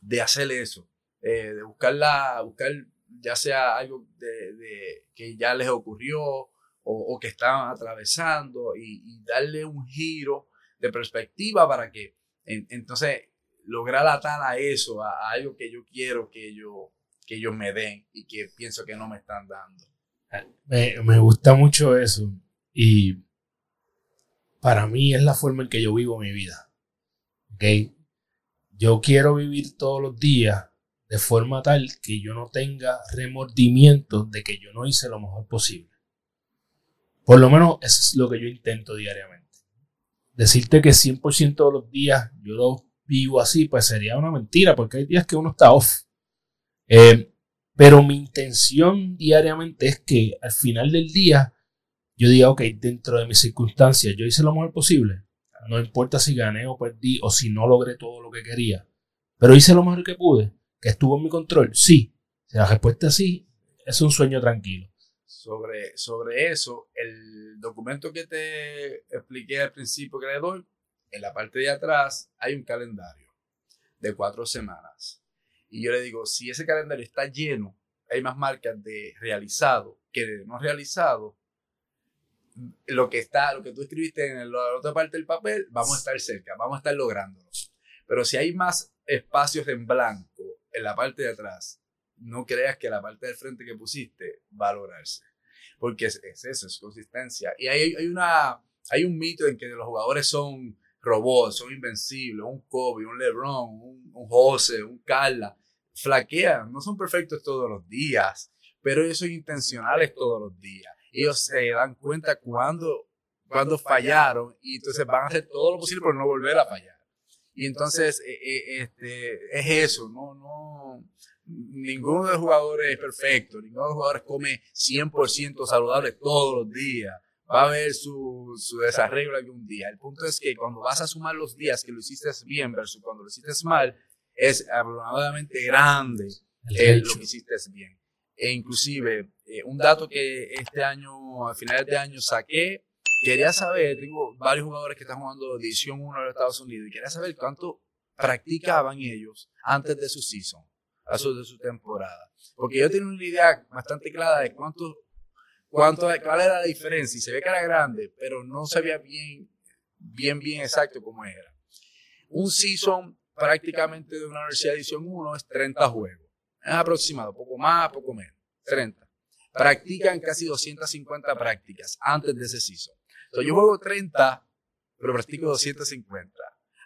de hacer eso, eh, de buscarla, buscar ya sea algo de, que ya les ocurrió o, que estaban atravesando y, y, darle un giro de perspectiva para que entonces lograr atar a eso, a, algo que yo quiero que, yo, que ellos me den y que pienso que no me están dando. Me, me gusta mucho eso y para mí es la forma en que yo vivo mi vida. ¿okay? Yo quiero vivir todos los días de forma tal que yo no tenga remordimiento de que yo no hice lo mejor posible. Por lo menos eso es lo que yo intento diariamente. Decirte que 100% de los días yo lo vivo así, pues sería una mentira, porque hay días que uno está off. Eh, pero mi intención diariamente es que al final del día yo diga, ok, dentro de mis circunstancias, yo hice lo mejor posible. No importa si gané o perdí o si no logré todo lo que quería. Pero hice lo mejor que pude, que estuvo en mi control. Sí. Si la respuesta es sí, es un sueño tranquilo. Sobre, sobre eso, el documento que te expliqué al principio que en la parte de atrás hay un calendario de cuatro semanas. Y yo le digo, si ese calendario está lleno, hay más marcas de realizado que de no realizado, lo que está, lo que tú escribiste en la otra parte del papel, vamos a estar cerca, vamos a estar lográndolo. Pero si hay más espacios en blanco en la parte de atrás, no creas que la parte del frente que pusiste va a lograrse. Porque es, eso, es consistencia. Y hay, hay, una, hay un mito en que los jugadores son robots, son invencibles, un Kobe, un LeBron, un, Jose, un Carla, flaquean, no son perfectos todos los días, pero ellos son intencionales todos los días. Ellos se dan cuenta cuando, cuando fallaron y entonces van a hacer todo lo posible por no volver a fallar. Y entonces eh, eh, este, es eso, no, no, ninguno de los jugadores es perfecto, ninguno de los jugadores come 100% saludable todos los días va a haber su, su desarreglo algún día. El punto es que cuando vas a sumar los días que lo hiciste bien versus cuando lo hiciste mal, es abrumadoramente grande el, lo que hiciste bien. E inclusive, eh, un dato que este año, a finales de año, saqué, quería saber, tengo varios jugadores que están jugando División 1 de los Estados Unidos, y quería saber cuánto practicaban ellos antes de su season, de su temporada. Porque yo tengo una idea bastante clara de cuánto cuánto, cuál era la diferencia. Y se ve que era grande, pero no se veía bien, bien, bien exacto cómo era. Un season prácticamente de una universidad de edición 1 es 30 juegos. Es aproximado, poco más, poco menos. 30. Practican casi 250 prácticas antes de ese season. Entonces yo juego 30, pero practico 250.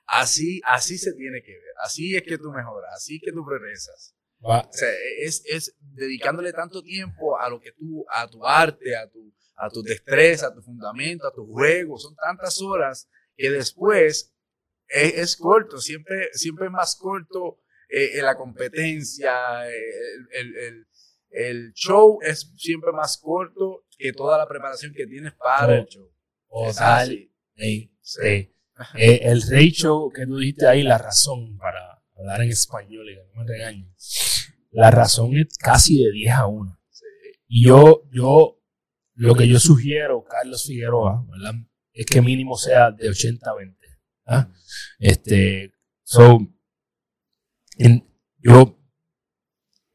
Así, así se tiene que ver. Así es que tú mejoras, así es que tú progresas. O sea, es, es, dedicándole tanto tiempo a lo que tú, a tu arte, a tu, a tu destreza, a tu fundamento, a tu juego. Son tantas horas que después es, es corto, siempre, siempre es más corto eh, en la competencia, eh, el, el, el, show es siempre más corto que toda la preparación que tienes para el show. O sea, sí. sí. Eh, el rey show que tú dijiste ahí, la razón para hablar en español y no me regañen, la razón es casi de 10 a 1. Sí. Y yo, yo, lo que yo sugiero, Carlos Figueroa, ¿verdad? es que mínimo sea de 80 a 20. ¿ah? Este, so, yo,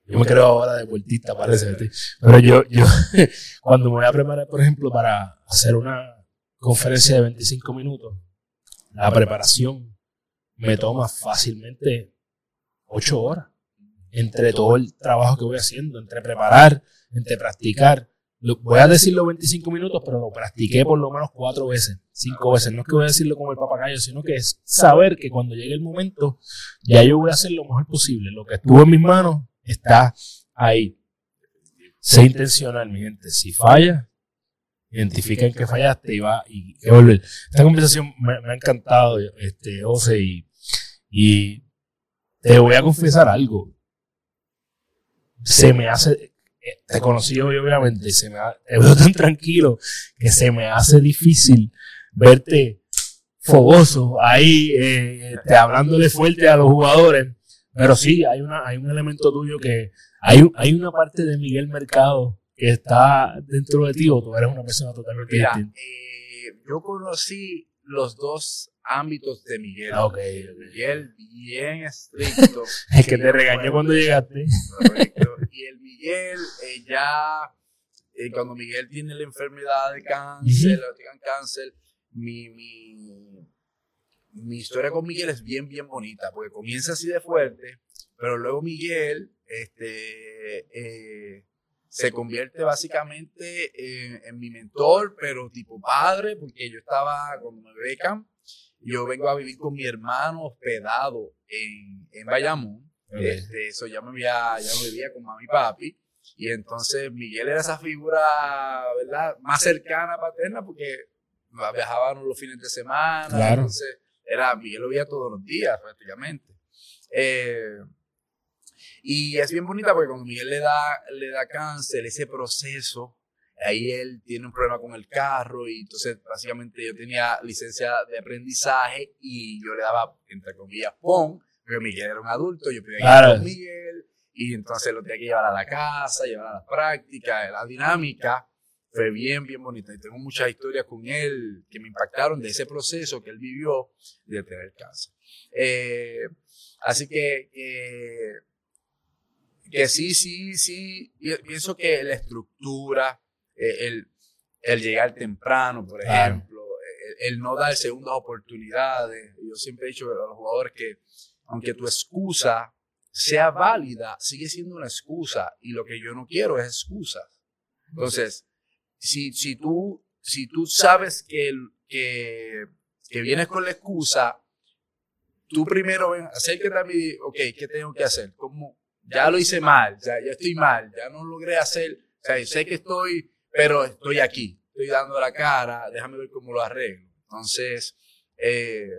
yo me creo ahora de vueltita, parece, pero yo, yo, cuando me voy a preparar, por ejemplo, para hacer una conferencia de 25 minutos, la preparación me toma fácilmente 8 horas entre todo el trabajo que voy haciendo, entre preparar, entre practicar voy a decirlo 25 minutos, pero lo practiqué por lo menos cuatro veces, cinco veces. No es que voy a decirlo como el papagayo, sino que es saber que cuando llegue el momento, ya yo voy a hacer lo mejor posible. Lo que estuvo en mis manos está ahí. Sé intencional, mi gente. Si falla, identifica en qué fallaste y va y que volver. Esta conversación me, ha encantado, este, y, y te voy a confesar algo. Se me hace, te conocí hoy, obviamente, se me te veo tan tranquilo que se me hace difícil verte fogoso ahí, eh, te hablándole fuerte a los jugadores. Pero sí, hay, una, hay un elemento tuyo que hay, hay una parte de Miguel Mercado que está dentro de ti o tú eres una persona totalmente distinta. Eh, yo conocí los dos ámbitos de Miguel. Ah, okay, Miguel bien estricto. el que te regañó cuando llegaste. Correcto. Y el Miguel eh, ya, eh, cuando Miguel tiene la enfermedad de cáncer, uh cáncer, mi, mi, mi historia con Miguel es bien, bien bonita, porque comienza así de fuerte, pero luego Miguel, este, eh, se convierte básicamente en, en, mi mentor, pero tipo padre, porque yo estaba, cuando me becan, yo vengo a vivir con mi hermano hospedado en, en Bayamón. Este, eso ya me vivía, ya me vivía con mami y papi. Y entonces Miguel era esa figura, ¿verdad? Más cercana, paterna, porque viajábamos los fines de semana. Claro. Entonces, era, Miguel lo veía todos los días prácticamente. Eh, y es bien bonita porque cuando Miguel le da, le da cáncer, ese proceso ahí él tiene un problema con el carro y entonces básicamente yo tenía licencia de aprendizaje y yo le daba, entre comillas, PON, porque Miguel era un adulto, yo pedía claro. con Miguel y entonces lo tenía que llevar a la casa, llevar a la práctica, la dinámica. Fue bien, bien bonita y tengo muchas historias con él que me impactaron de ese proceso que él vivió de tener cáncer. Eh, así que, que sí, sí, sí, pienso que la estructura, eh, el, el, llegar temprano, por ejemplo, el, no dar segundas oportunidades. Yo siempre he dicho a los jugadores que aunque tu excusa sea válida, sigue siendo una excusa y lo que yo no quiero es excusas. Entonces, si, si, tú, si tú sabes que, que, que vienes con la excusa, tú primero ven, acércate a mí, ok, ¿qué tengo que hacer? como Ya lo hice mal, ya, ya estoy mal, ya no logré hacer, o sea, sé que estoy pero estoy aquí, estoy dando la cara, déjame ver cómo lo arreglo. Entonces, eh,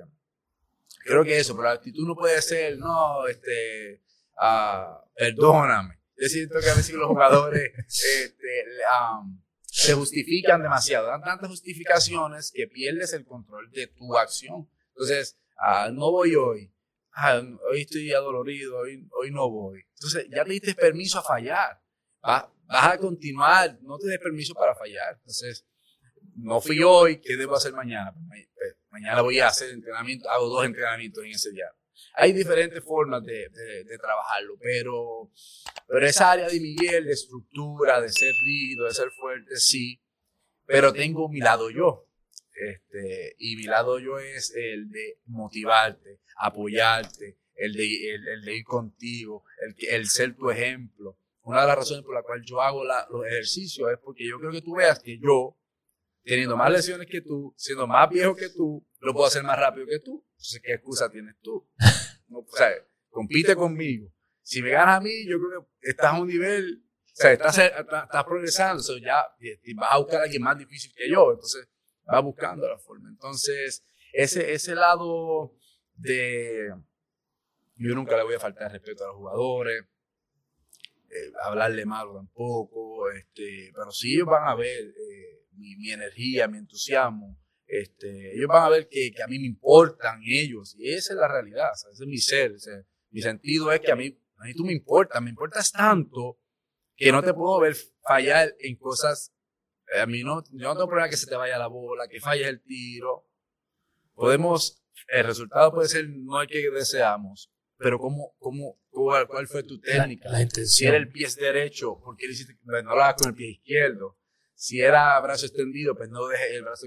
creo que eso, pero la actitud no puede ser, no, este, uh, perdóname. Yo siento que a veces los jugadores este, um, se justifican demasiado, dan tantas justificaciones que pierdes el control de tu acción. Entonces, uh, no voy hoy, uh, hoy estoy adolorido, hoy, hoy no voy. Entonces, ya te diste permiso a fallar. ¿va? Vas a continuar, no te des permiso para fallar. Entonces, no fui hoy, ¿qué debo hacer mañana? Pues, mañana voy a hacer entrenamiento, hago dos entrenamientos en ese día. Hay diferentes formas de, de, trabajarlo, pero, pero esa área de Miguel, de estructura, de ser rígido, de ser fuerte, sí, pero tengo mi lado yo. Este, y mi lado yo es el de motivarte, apoyarte, el de, el, de ir contigo, el, el ser tu ejemplo, una de las razones por la cual yo hago los ejercicios es porque yo creo que tú veas que yo, teniendo más lesiones que tú, siendo más viejo que tú, lo puedo hacer más rápido que tú. Entonces, ¿qué excusa tienes tú? o sea, compite conmigo. Si me ganas a mí, yo creo que estás a un nivel, o sea, estás, estás, progresando, o ya vas a buscar a alguien más difícil que yo, entonces vas buscando la forma. Entonces, ese, ese lado de... Yo nunca le voy a faltar respeto a los jugadores, eh, hablarle malo tampoco, este, pero si ellos van a ver eh, mi, energía, mi entusiasmo, este, ellos van a ver que, que, a mí me importan ellos, y esa es la realidad, ese es mi ser, mi sentido es que a mí, a mí tú me importas, me importas tanto que no te puedo ver fallar en cosas, eh, a mí no, yo no tengo problema que se te vaya la bola, que falles el tiro, podemos, el resultado puede ser no el que deseamos, pero ¿cómo, cómo, cuál, cuál fue tu técnica? La, intención. Si era el pie derecho, ¿por qué hiciste? Pues no lo hagas con el pie izquierdo. Si era brazo extendido, pues no dejes el brazo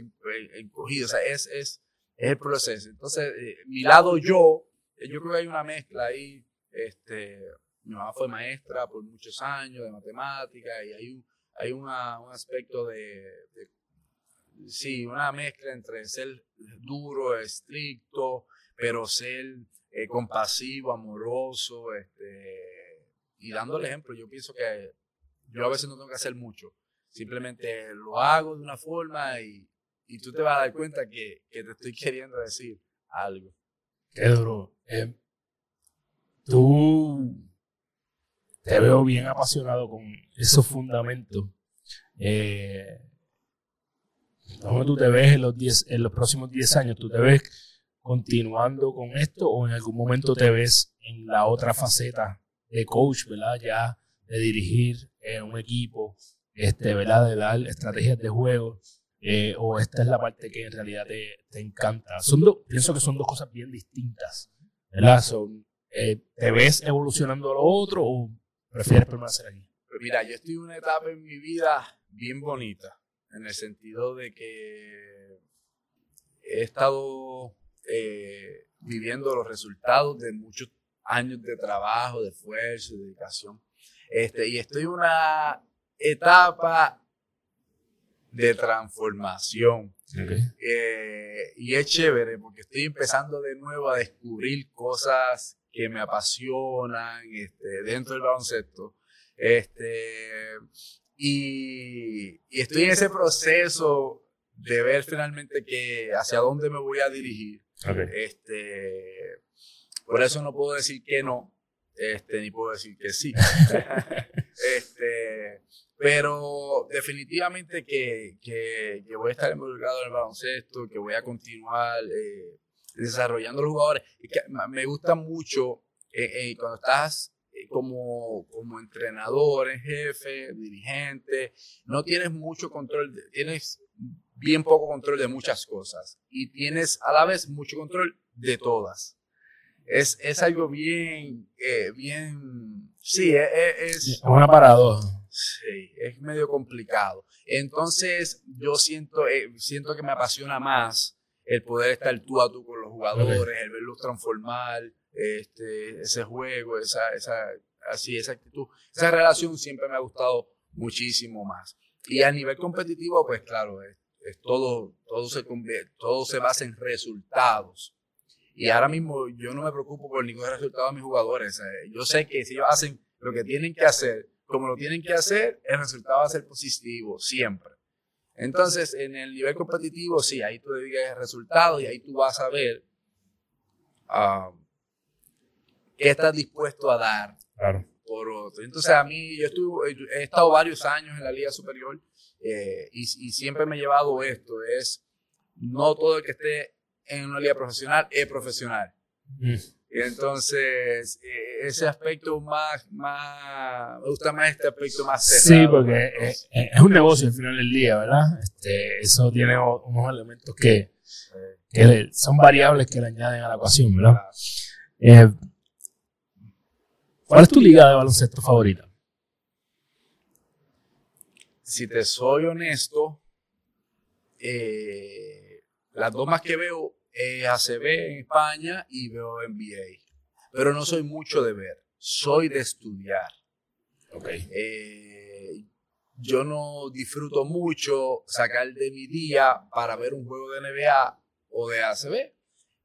encogido. O sea, es, es, es el proceso. Entonces, eh, mi lado yo, eh, yo creo que hay una mezcla ahí. Este, mi mamá fue maestra por muchos años de matemática y hay un, hay una, un aspecto de, de, sí, una mezcla entre ser duro, estricto, pero ser eh, compasivo, amoroso, este, y dándole ejemplo. Yo pienso que yo a veces no tengo que hacer mucho, simplemente lo hago de una forma y, y tú te vas a dar cuenta que, que, te estoy queriendo decir algo. Qué duro. Eh, tú te veo bien apasionado con esos fundamentos. Eh, ¿Cómo tú te ves en los, diez, en los próximos 10 años? ¿Tú te ves continuando con esto o en algún momento te ves en la otra faceta de coach, ¿verdad? Ya de dirigir en un equipo, este, ¿verdad? De dar estrategias de juego. Eh, o esta es la parte que en realidad te, te encanta. Son pienso que son dos cosas bien distintas, ¿verdad? Son, eh, ¿Te ves evolucionando a lo otro o prefieres permanecer aquí? Pues mira, yo estoy en una etapa en mi vida bien bonita, en el sentido de que he estado eh, viviendo los resultados de muchos años de trabajo, de esfuerzo, de dedicación. Este, y estoy en una etapa de transformación. Eh, y es chévere porque estoy empezando de nuevo a descubrir cosas que me apasionan este, dentro del baloncesto. Este, y, y, estoy en ese proceso de ver finalmente que hacia dónde me voy a dirigir. Este, por eso no puedo decir que no, este, ni puedo decir que sí. este, pero definitivamente que, que, que, voy a estar involucrado en el baloncesto, que voy a continuar eh, desarrollando los jugadores. Y que me gusta mucho eh, eh, cuando estás como, como entrenador en jefe, dirigente, no tienes mucho control, tienes bien poco control de muchas cosas y tienes a la vez mucho control de todas. Es, es algo bien, eh, bien, sí, e, e, es, es, una paradoja. Sí, es medio complicado. Entonces, yo siento, eh, siento que me apasiona más el poder estar tú a tú con los jugadores, el verlos transformar, este, ese juego, esa, esa, así, esa actitud. Esa relación siempre me ha gustado muchísimo más. Y a nivel competitivo, pues claro, es, es todo, todo, se, todo se basa en resultados. Y ahora mismo yo no me preocupo por ningún resultado de mis jugadores. Yo sé que si ellos hacen lo que tienen que hacer, como lo tienen que hacer, el resultado va a ser positivo, siempre. Entonces, en el nivel competitivo, sí, ahí tú digas el resultado y ahí tú vas a ver uh, qué estás dispuesto a dar por otro. Entonces, a mí, yo estuve, he estado varios años en la Liga Superior eh, y, siempre me he llevado esto, es no todo el que esté en una liga profesional es profesional. Mm. Entonces, eh, ese aspecto más, más, me gusta más este aspecto más cerrado. Sí, porque es, un negocio al final del día, ¿verdad? Este, eso tiene unos elementos que, que, son variables que le añaden a la ecuación, ¿verdad? Eh, ¿Cuál es tu liga de baloncesto favorita? si te soy honesto, eh, las dos más que veo es ACB en España y veo NBA. Pero no soy mucho de ver, soy de estudiar. Okay. Eh, yo no disfruto mucho sacar de mi día para ver un juego de NBA o de ACB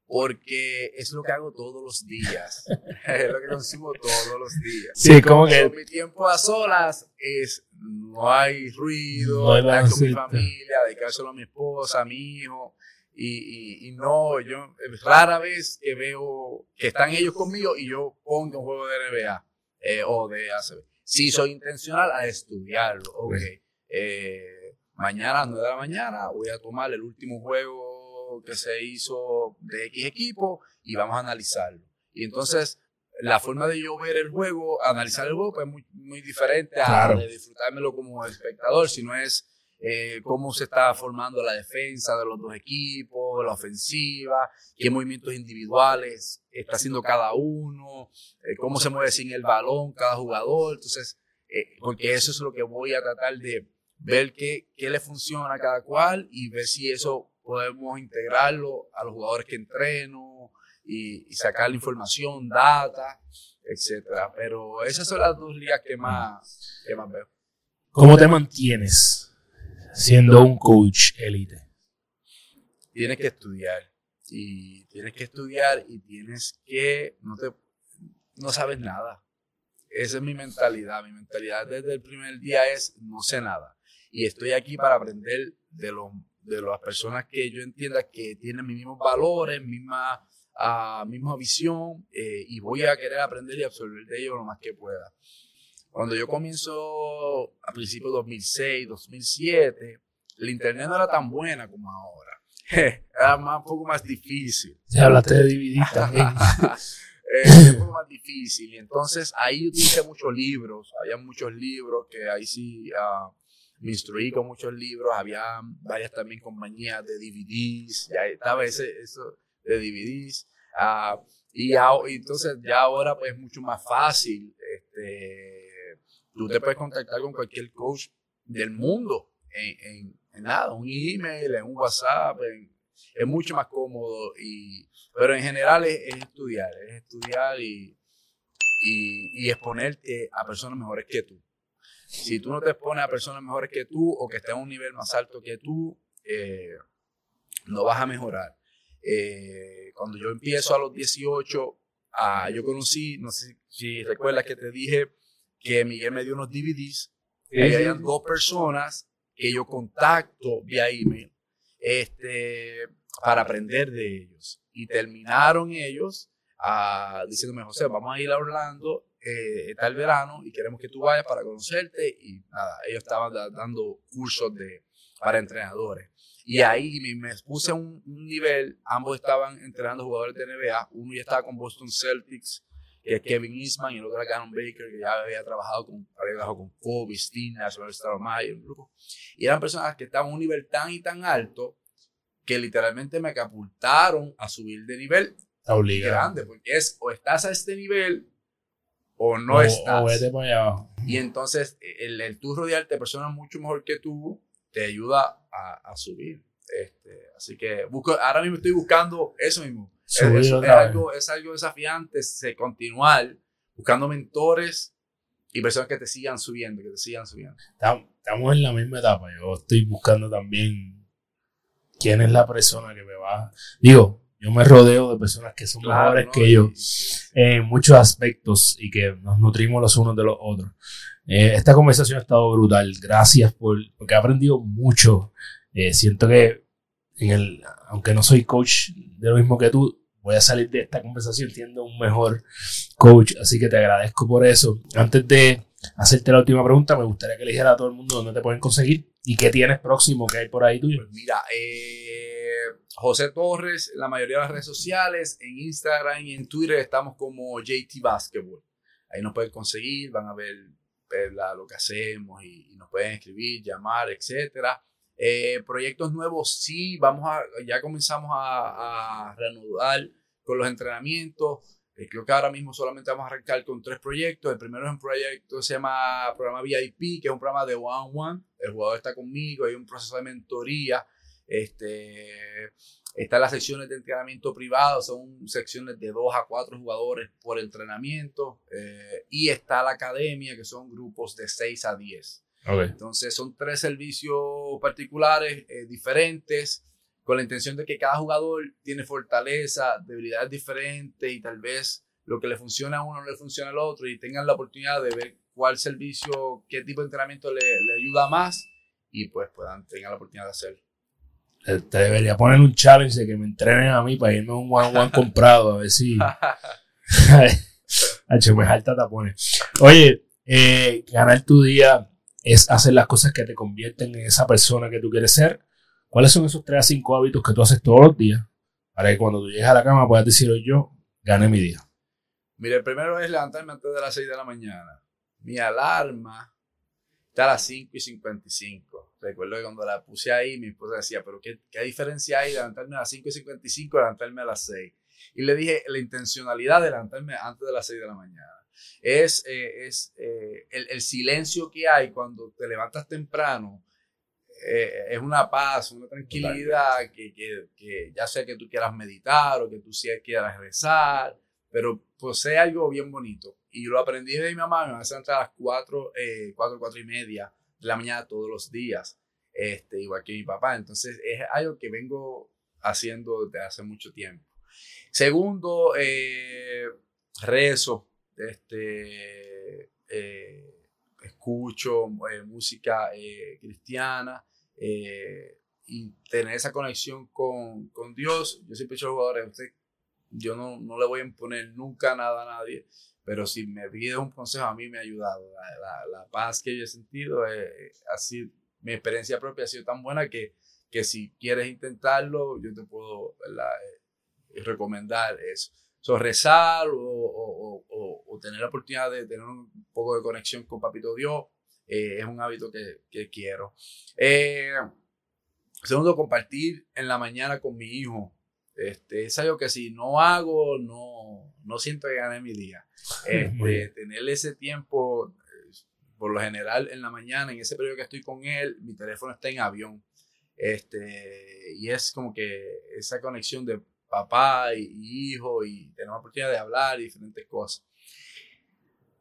porque es lo que hago todos los días. es lo que consumo todos los días. Sí, como que... Mi tiempo a solas es, no hay ruido, no estar con mi familia, dedicárselo a mi esposa, a mi hijo. Y, y, no, yo rara vez que veo que están ellos conmigo y yo pongo un juego de NBA eh, o de ACB. Sí soy intencional a estudiarlo. Ok, eh, mañana a 9 de la mañana voy a tomar el último juego que se hizo de X equipo y vamos a analizarlo. Y entonces la forma de yo ver el juego, analizar el juego, pues es muy, muy diferente a de disfrutármelo como espectador, si no es eh, cómo se está formando la defensa de los dos equipos, la ofensiva, qué movimientos individuales está haciendo cada uno, eh, cómo se mueve sin el balón cada jugador. Entonces, eh, porque eso es lo que voy a tratar de ver qué, qué le funciona a cada cual y ver si eso podemos integrarlo a los jugadores que entreno y, y sacar la información, data, etcétera. Pero esas son las dos ligas que más, que más veo. ¿Cómo te mantienes siendo un coach élite? Tienes que estudiar. Y tienes que estudiar y tienes que. No, te, no sabes nada. Esa es mi mentalidad. Mi mentalidad desde el primer día es: no sé nada. Y estoy aquí para aprender de, los, de las personas que yo entienda que tienen mis mismos valores, misma, uh, misma visión, eh, y voy a querer aprender y absorber de ellos lo más que pueda. Cuando yo comienzo a principios de 2006, 2007, el internet no era tan buena como ahora. era más, un poco más difícil. Ya hablaste de DVD también. eh, un poco más difícil. Y entonces ahí utilicé muchos libros. Había muchos libros que ahí sí uh, me instruí con muchos libros. Había varias también compañías de DVDs. Ya estaba ese, eso de DVDs. Uh, y, y, entonces ya ahora pues es mucho más fácil. Este, Tú te puedes contactar con cualquier coach del mundo en, nada, un email, en un WhatsApp, es mucho más cómodo. Y, pero en general es, estudiar, es estudiar y, y, exponerte a personas mejores que tú. Si tú no te expones a personas mejores que tú o que estén a un nivel más alto que tú, eh, no vas a mejorar. Eh, cuando yo empiezo a los 18, ah, yo conocí, no sé si recuerdas que te dije, que Miguel me dio unos DVDs. y hay dos personas que yo contacto vía email este, para aprender de ellos. Y terminaron ellos uh, diciéndome, José, vamos a ir a Orlando eh, está el verano y queremos que tú vayas para conocerte. Y nada, ellos estaban dando cursos de, para entrenadores. Y ahí me, puse a un, un, nivel, ambos estaban entrenando jugadores de NBA, uno ya estaba con Boston Celtics que es Kevin Eastman y el otro era Cannon Baker, que ya había trabajado con, había trabajado con Kobe, Steen, Star un grupo. Y eran personas que estaban a un nivel tan y tan alto que literalmente me capultaron a subir de nivel grande, porque es o estás a este nivel o no estás. O vete para allá. Y entonces el, el tú rodearte de personas mucho mejor que tú te ayuda a, a subir. Este, así que busco, ahora mismo estoy buscando eso mismo es, algo, es algo desafiante, se continuar buscando mentores y personas que te sigan subiendo, que te sigan subiendo. Estamos en la misma etapa. Yo estoy buscando también quién es la persona que me va. Digo, yo me rodeo de personas que son mejores que yo en muchos aspectos y que nos nutrimos los unos de los otros. Eh, esta conversación ha estado brutal. Gracias por, porque he aprendido mucho. Eh, siento que en el, aunque no soy coach de lo mismo que tú, voy a salir de esta conversación siendo un mejor coach, así que te agradezco por eso. Antes de hacerte la última pregunta, me gustaría que le dijera a todo el mundo dónde te pueden conseguir y qué tienes próximo que hay por ahí tuyo. Pues mira, eh, José Torres, la mayoría de las redes sociales, en Instagram y en Twitter estamos como JT Basketball. Ahí nos pueden conseguir, van a ver, lo que hacemos y, nos pueden escribir, llamar, etcétera. Eh, proyectos nuevos, sí, vamos a, ya comenzamos a reanudar con los entrenamientos. Eh, creo que ahora mismo solamente vamos a arrancar con tres proyectos. El primero es un proyecto que se llama programa VIP, que es un programa de one-on-one. El jugador está conmigo, hay un proceso de mentoría. Este, están las secciones de entrenamiento privado, son secciones de dos a cuatro jugadores por entrenamiento. Eh, y está la academia, que son grupos de 6 a 10. Entonces son tres servicios particulares eh, diferentes con la intención de que cada jugador tiene fortaleza, debilidades diferentes y tal vez lo que le funciona a uno no le funciona al otro y tengan la oportunidad de ver cuál servicio, qué tipo de entrenamiento le, le ayuda más y pues puedan, tengan la oportunidad de hacerlo. te debería poner un challenge de que me entrenen a mí para irme a un one-one comprado, a ver si. H, me alta tapones. Oye, eh, ganar tu día es hacer las cosas que te convierten en esa persona que tú quieres ser. ¿Cuáles son esos 3 a 5 hábitos que tú haces todos los días para que cuando tú llegues a la cama puedas decir, yo gané mi día? Mira, el primero es levantarme antes de las 6 de la mañana. Mi alarma está a las 5 y 55. Recuerdo que cuando la puse ahí, mi esposa decía, pero ¿qué, qué diferencia hay de levantarme a las 5 y 55 y levantarme a las 6? Y le dije, la intencionalidad de levantarme antes de las 6 de la mañana. Es, eh, es eh, el, silencio que hay cuando te levantas temprano. Eh, es una paz, una tranquilidad que, que, que, ya sea que tú quieras meditar o que tú quieras rezar, pero posee algo bien bonito. Y lo aprendí de mi mamá, me hace entrar a las 4, 4, 4 y media de la mañana todos los días, este, igual que mi papá. Entonces es algo que vengo haciendo desde hace mucho tiempo. Segundo, eh, rezo, este, eh, escucho eh, música cristiana y tener esa conexión con, con, Dios. Yo siempre he dicho a los jugadores, usted, yo no, no, le voy a imponer nunca nada a nadie, pero si me pide un consejo, a mí me ha ayudado. La, la, paz que yo he sentido, así, mi experiencia propia ha sido tan buena que, que si quieres intentarlo, yo te puedo recomendar eso. So, rezar o, o, o, tener la oportunidad de tener un poco de conexión con Papito Dios eh, es un hábito que, que quiero. Eh, segundo, compartir en la mañana con mi hijo. Este, es algo que si no hago, no, no siento que gané mi día. Este, tener ese tiempo, eh, por lo general en la mañana, en ese periodo que estoy con él, mi teléfono está en avión. Este, y es como que esa conexión de papá y, hijo y tenemos oportunidad de hablar y diferentes cosas.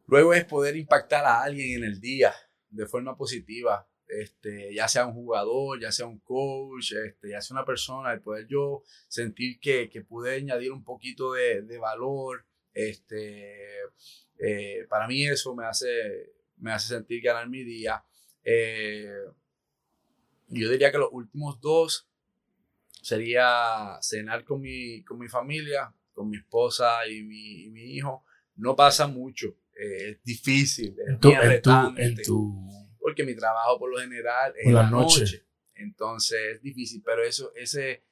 Luego es poder impactar a alguien en el día de forma positiva, este, ya sea un jugador, ya sea un coach, este, ya sea una persona, el poder yo sentir que, que pude añadir un poquito de, de valor, este, eh, para mí eso me hace, me hace sentir ganar mi día. Eh, yo diría que los últimos dos sería cenar con mi, con mi familia, con mi esposa y mi, mi hijo. No pasa mucho, eh, es difícil, es en porque mi trabajo por lo general es en la noche. Entonces es difícil, pero eso, ese,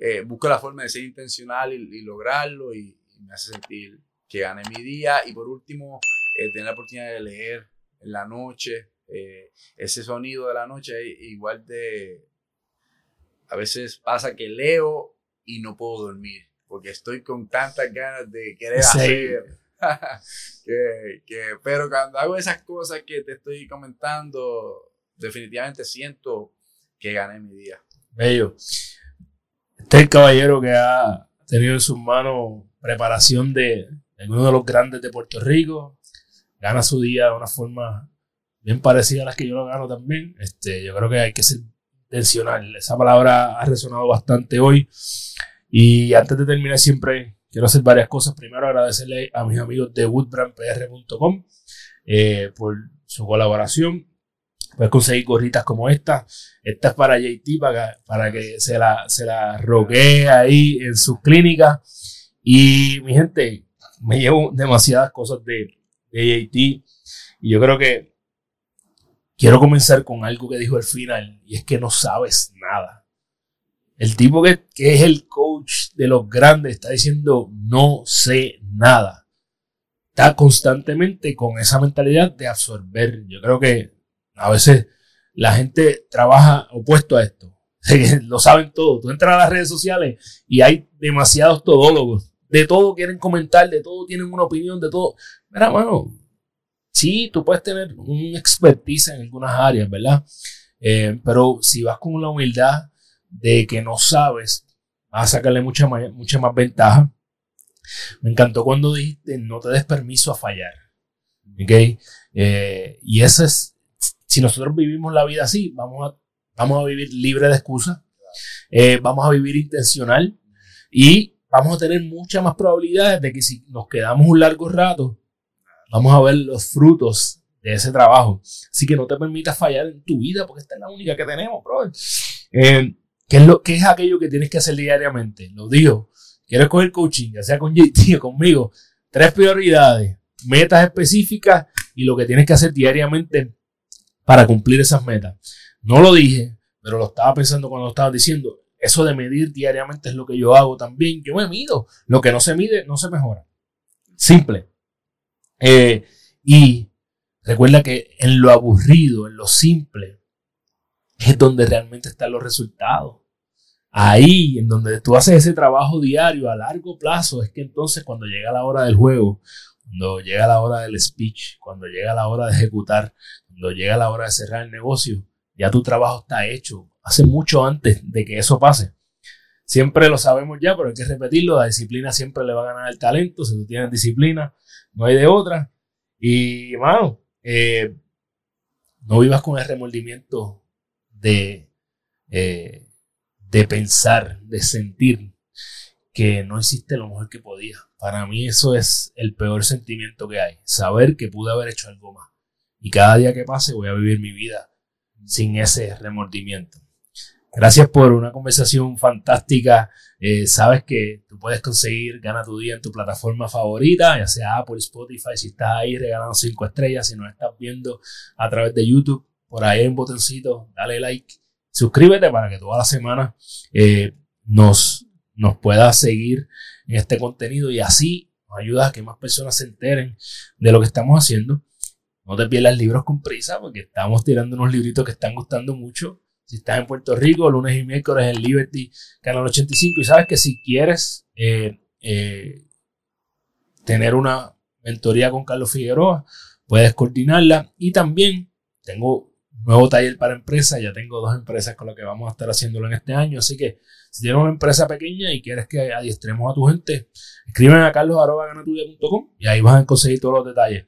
eh, busco la forma de ser intencional y, lograrlo y, me hace sentir que gane mi día. Y por último, eh, tener la oportunidad de leer en la noche, ese sonido de la noche, igual de, a veces pasa que leo y no puedo dormir porque estoy con tantas ganas de querer hacer. que, pero cuando hago esas cosas que te estoy comentando, definitivamente siento que gané mi día. Bello. Este es el caballero que ha tenido en sus manos preparación de, de uno de los grandes de Puerto Rico. Gana su día de una forma bien parecida a las que yo lo gano también. Este, yo creo que hay que ser intencional. Esa palabra ha resonado bastante hoy. Y antes de terminar, siempre quiero hacer varias cosas. Primero, agradecerle a mis amigos de woodbrandpr.com eh, por su colaboración. Puedes conseguir gorritas como esta. Esta es para JT, para, para que se la, se la roquee ahí en sus clínicas. Y mi gente, me llevo demasiadas cosas de, de JT. Y yo creo que quiero comenzar con algo que dijo al final, y es que no sabes nada. El tipo que, es el coach de los grandes está diciendo, no sé nada. Está constantemente con esa mentalidad de absorber. Yo creo que a veces la gente trabaja opuesto a esto. Lo saben todo. Tú entras a las redes sociales y hay demasiados todólogos. De todo quieren comentar, de todo tienen una opinión, de todo. Mira, mano, sí, tú puedes tener un expertise en algunas áreas, ¿verdad? Eh, pero si vas con la humildad de que no sabes, vas a sacarle mucha, mucha más ventaja. Me encantó cuando dijiste no te des permiso a fallar. ¿Ok? Eh, y eso es, si nosotros vivimos la vida así, vamos a, vamos a vivir libre de excusas, eh, vamos a vivir intencional y vamos a tener muchas más probabilidades de que si nos quedamos un largo rato vamos a ver los frutos de ese trabajo. Así que no te permitas fallar en tu vida porque esta es la única que tenemos, bro. ¿Qué es, lo, ¿Qué es aquello que tienes que hacer diariamente? Lo digo. Quieres coger coaching, ya sea con JT o conmigo. Tres prioridades, metas específicas y lo que tienes que hacer diariamente para cumplir esas metas. No lo dije, pero lo estaba pensando cuando lo estaba diciendo. Eso de medir diariamente es lo que yo hago también. Yo me mido. Lo que no se mide no se mejora. Simple. Eh, y recuerda que en lo aburrido, en lo simple, es donde realmente están los resultados. Ahí, en donde tú haces ese trabajo diario a largo plazo, es que entonces cuando llega la hora del juego, cuando llega la hora del speech, cuando llega la hora de ejecutar, cuando llega la hora de cerrar el negocio, ya tu trabajo está hecho. Hace mucho antes de que eso pase. Siempre lo sabemos ya, pero hay que repetirlo. La disciplina siempre le va a ganar el talento. Si tú tienes disciplina, no hay de otra. Y, hermano, eh, no vivas con el remordimiento de, eh, de pensar, de sentir que no hiciste lo mejor que podía. Para mí eso es el peor sentimiento que hay. Saber que pude haber hecho algo más. Y cada día que pase voy a vivir mi vida sin ese remordimiento. Gracias por una conversación fantástica. Eh, sabes que tú puedes conseguir Gana tu Día en tu plataforma favorita, ya sea Apple, Spotify. Si estás ahí regalando cinco estrellas, si nos estás viendo a través de YouTube, por ahí hay un botoncito, dale like, suscríbete para que toda la semana eh, nos, nos puedas seguir en este contenido y así nos ayudas a que más personas se enteren de lo que estamos haciendo. No te pierdas libros con prisa porque estamos tirando unos libritos que están gustando mucho. Si estás en Puerto Rico, lunes y miércoles en Liberty, Canal 85. Y sabes que si quieres eh, eh, tener una mentoría con Carlos Figueroa, puedes coordinarla. Y también tengo nuevo taller para empresas. Ya tengo dos empresas con las que vamos a estar haciéndolo en este año. Así que si tienes una empresa pequeña y quieres que adiestremos a tu gente, escriben a carlos.ganatudia.com y ahí vas a conseguir todos los detalles.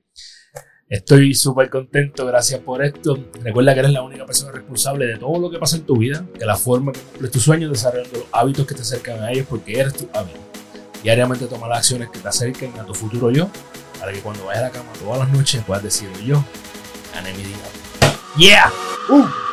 Estoy súper contento, gracias por esto. Recuerda que eres la única persona responsable de todo lo que pasa en tu vida, de la forma que cumples tus sueños, desarrollando los hábitos que te acercan a ellos, porque eres tu hábito. Diariamente toma las acciones que te acerquen a tu futuro yo, para que cuando vayas a la cama todas las noches puedas decir yo, gané mi día. ¡Yeah! ¡Uh!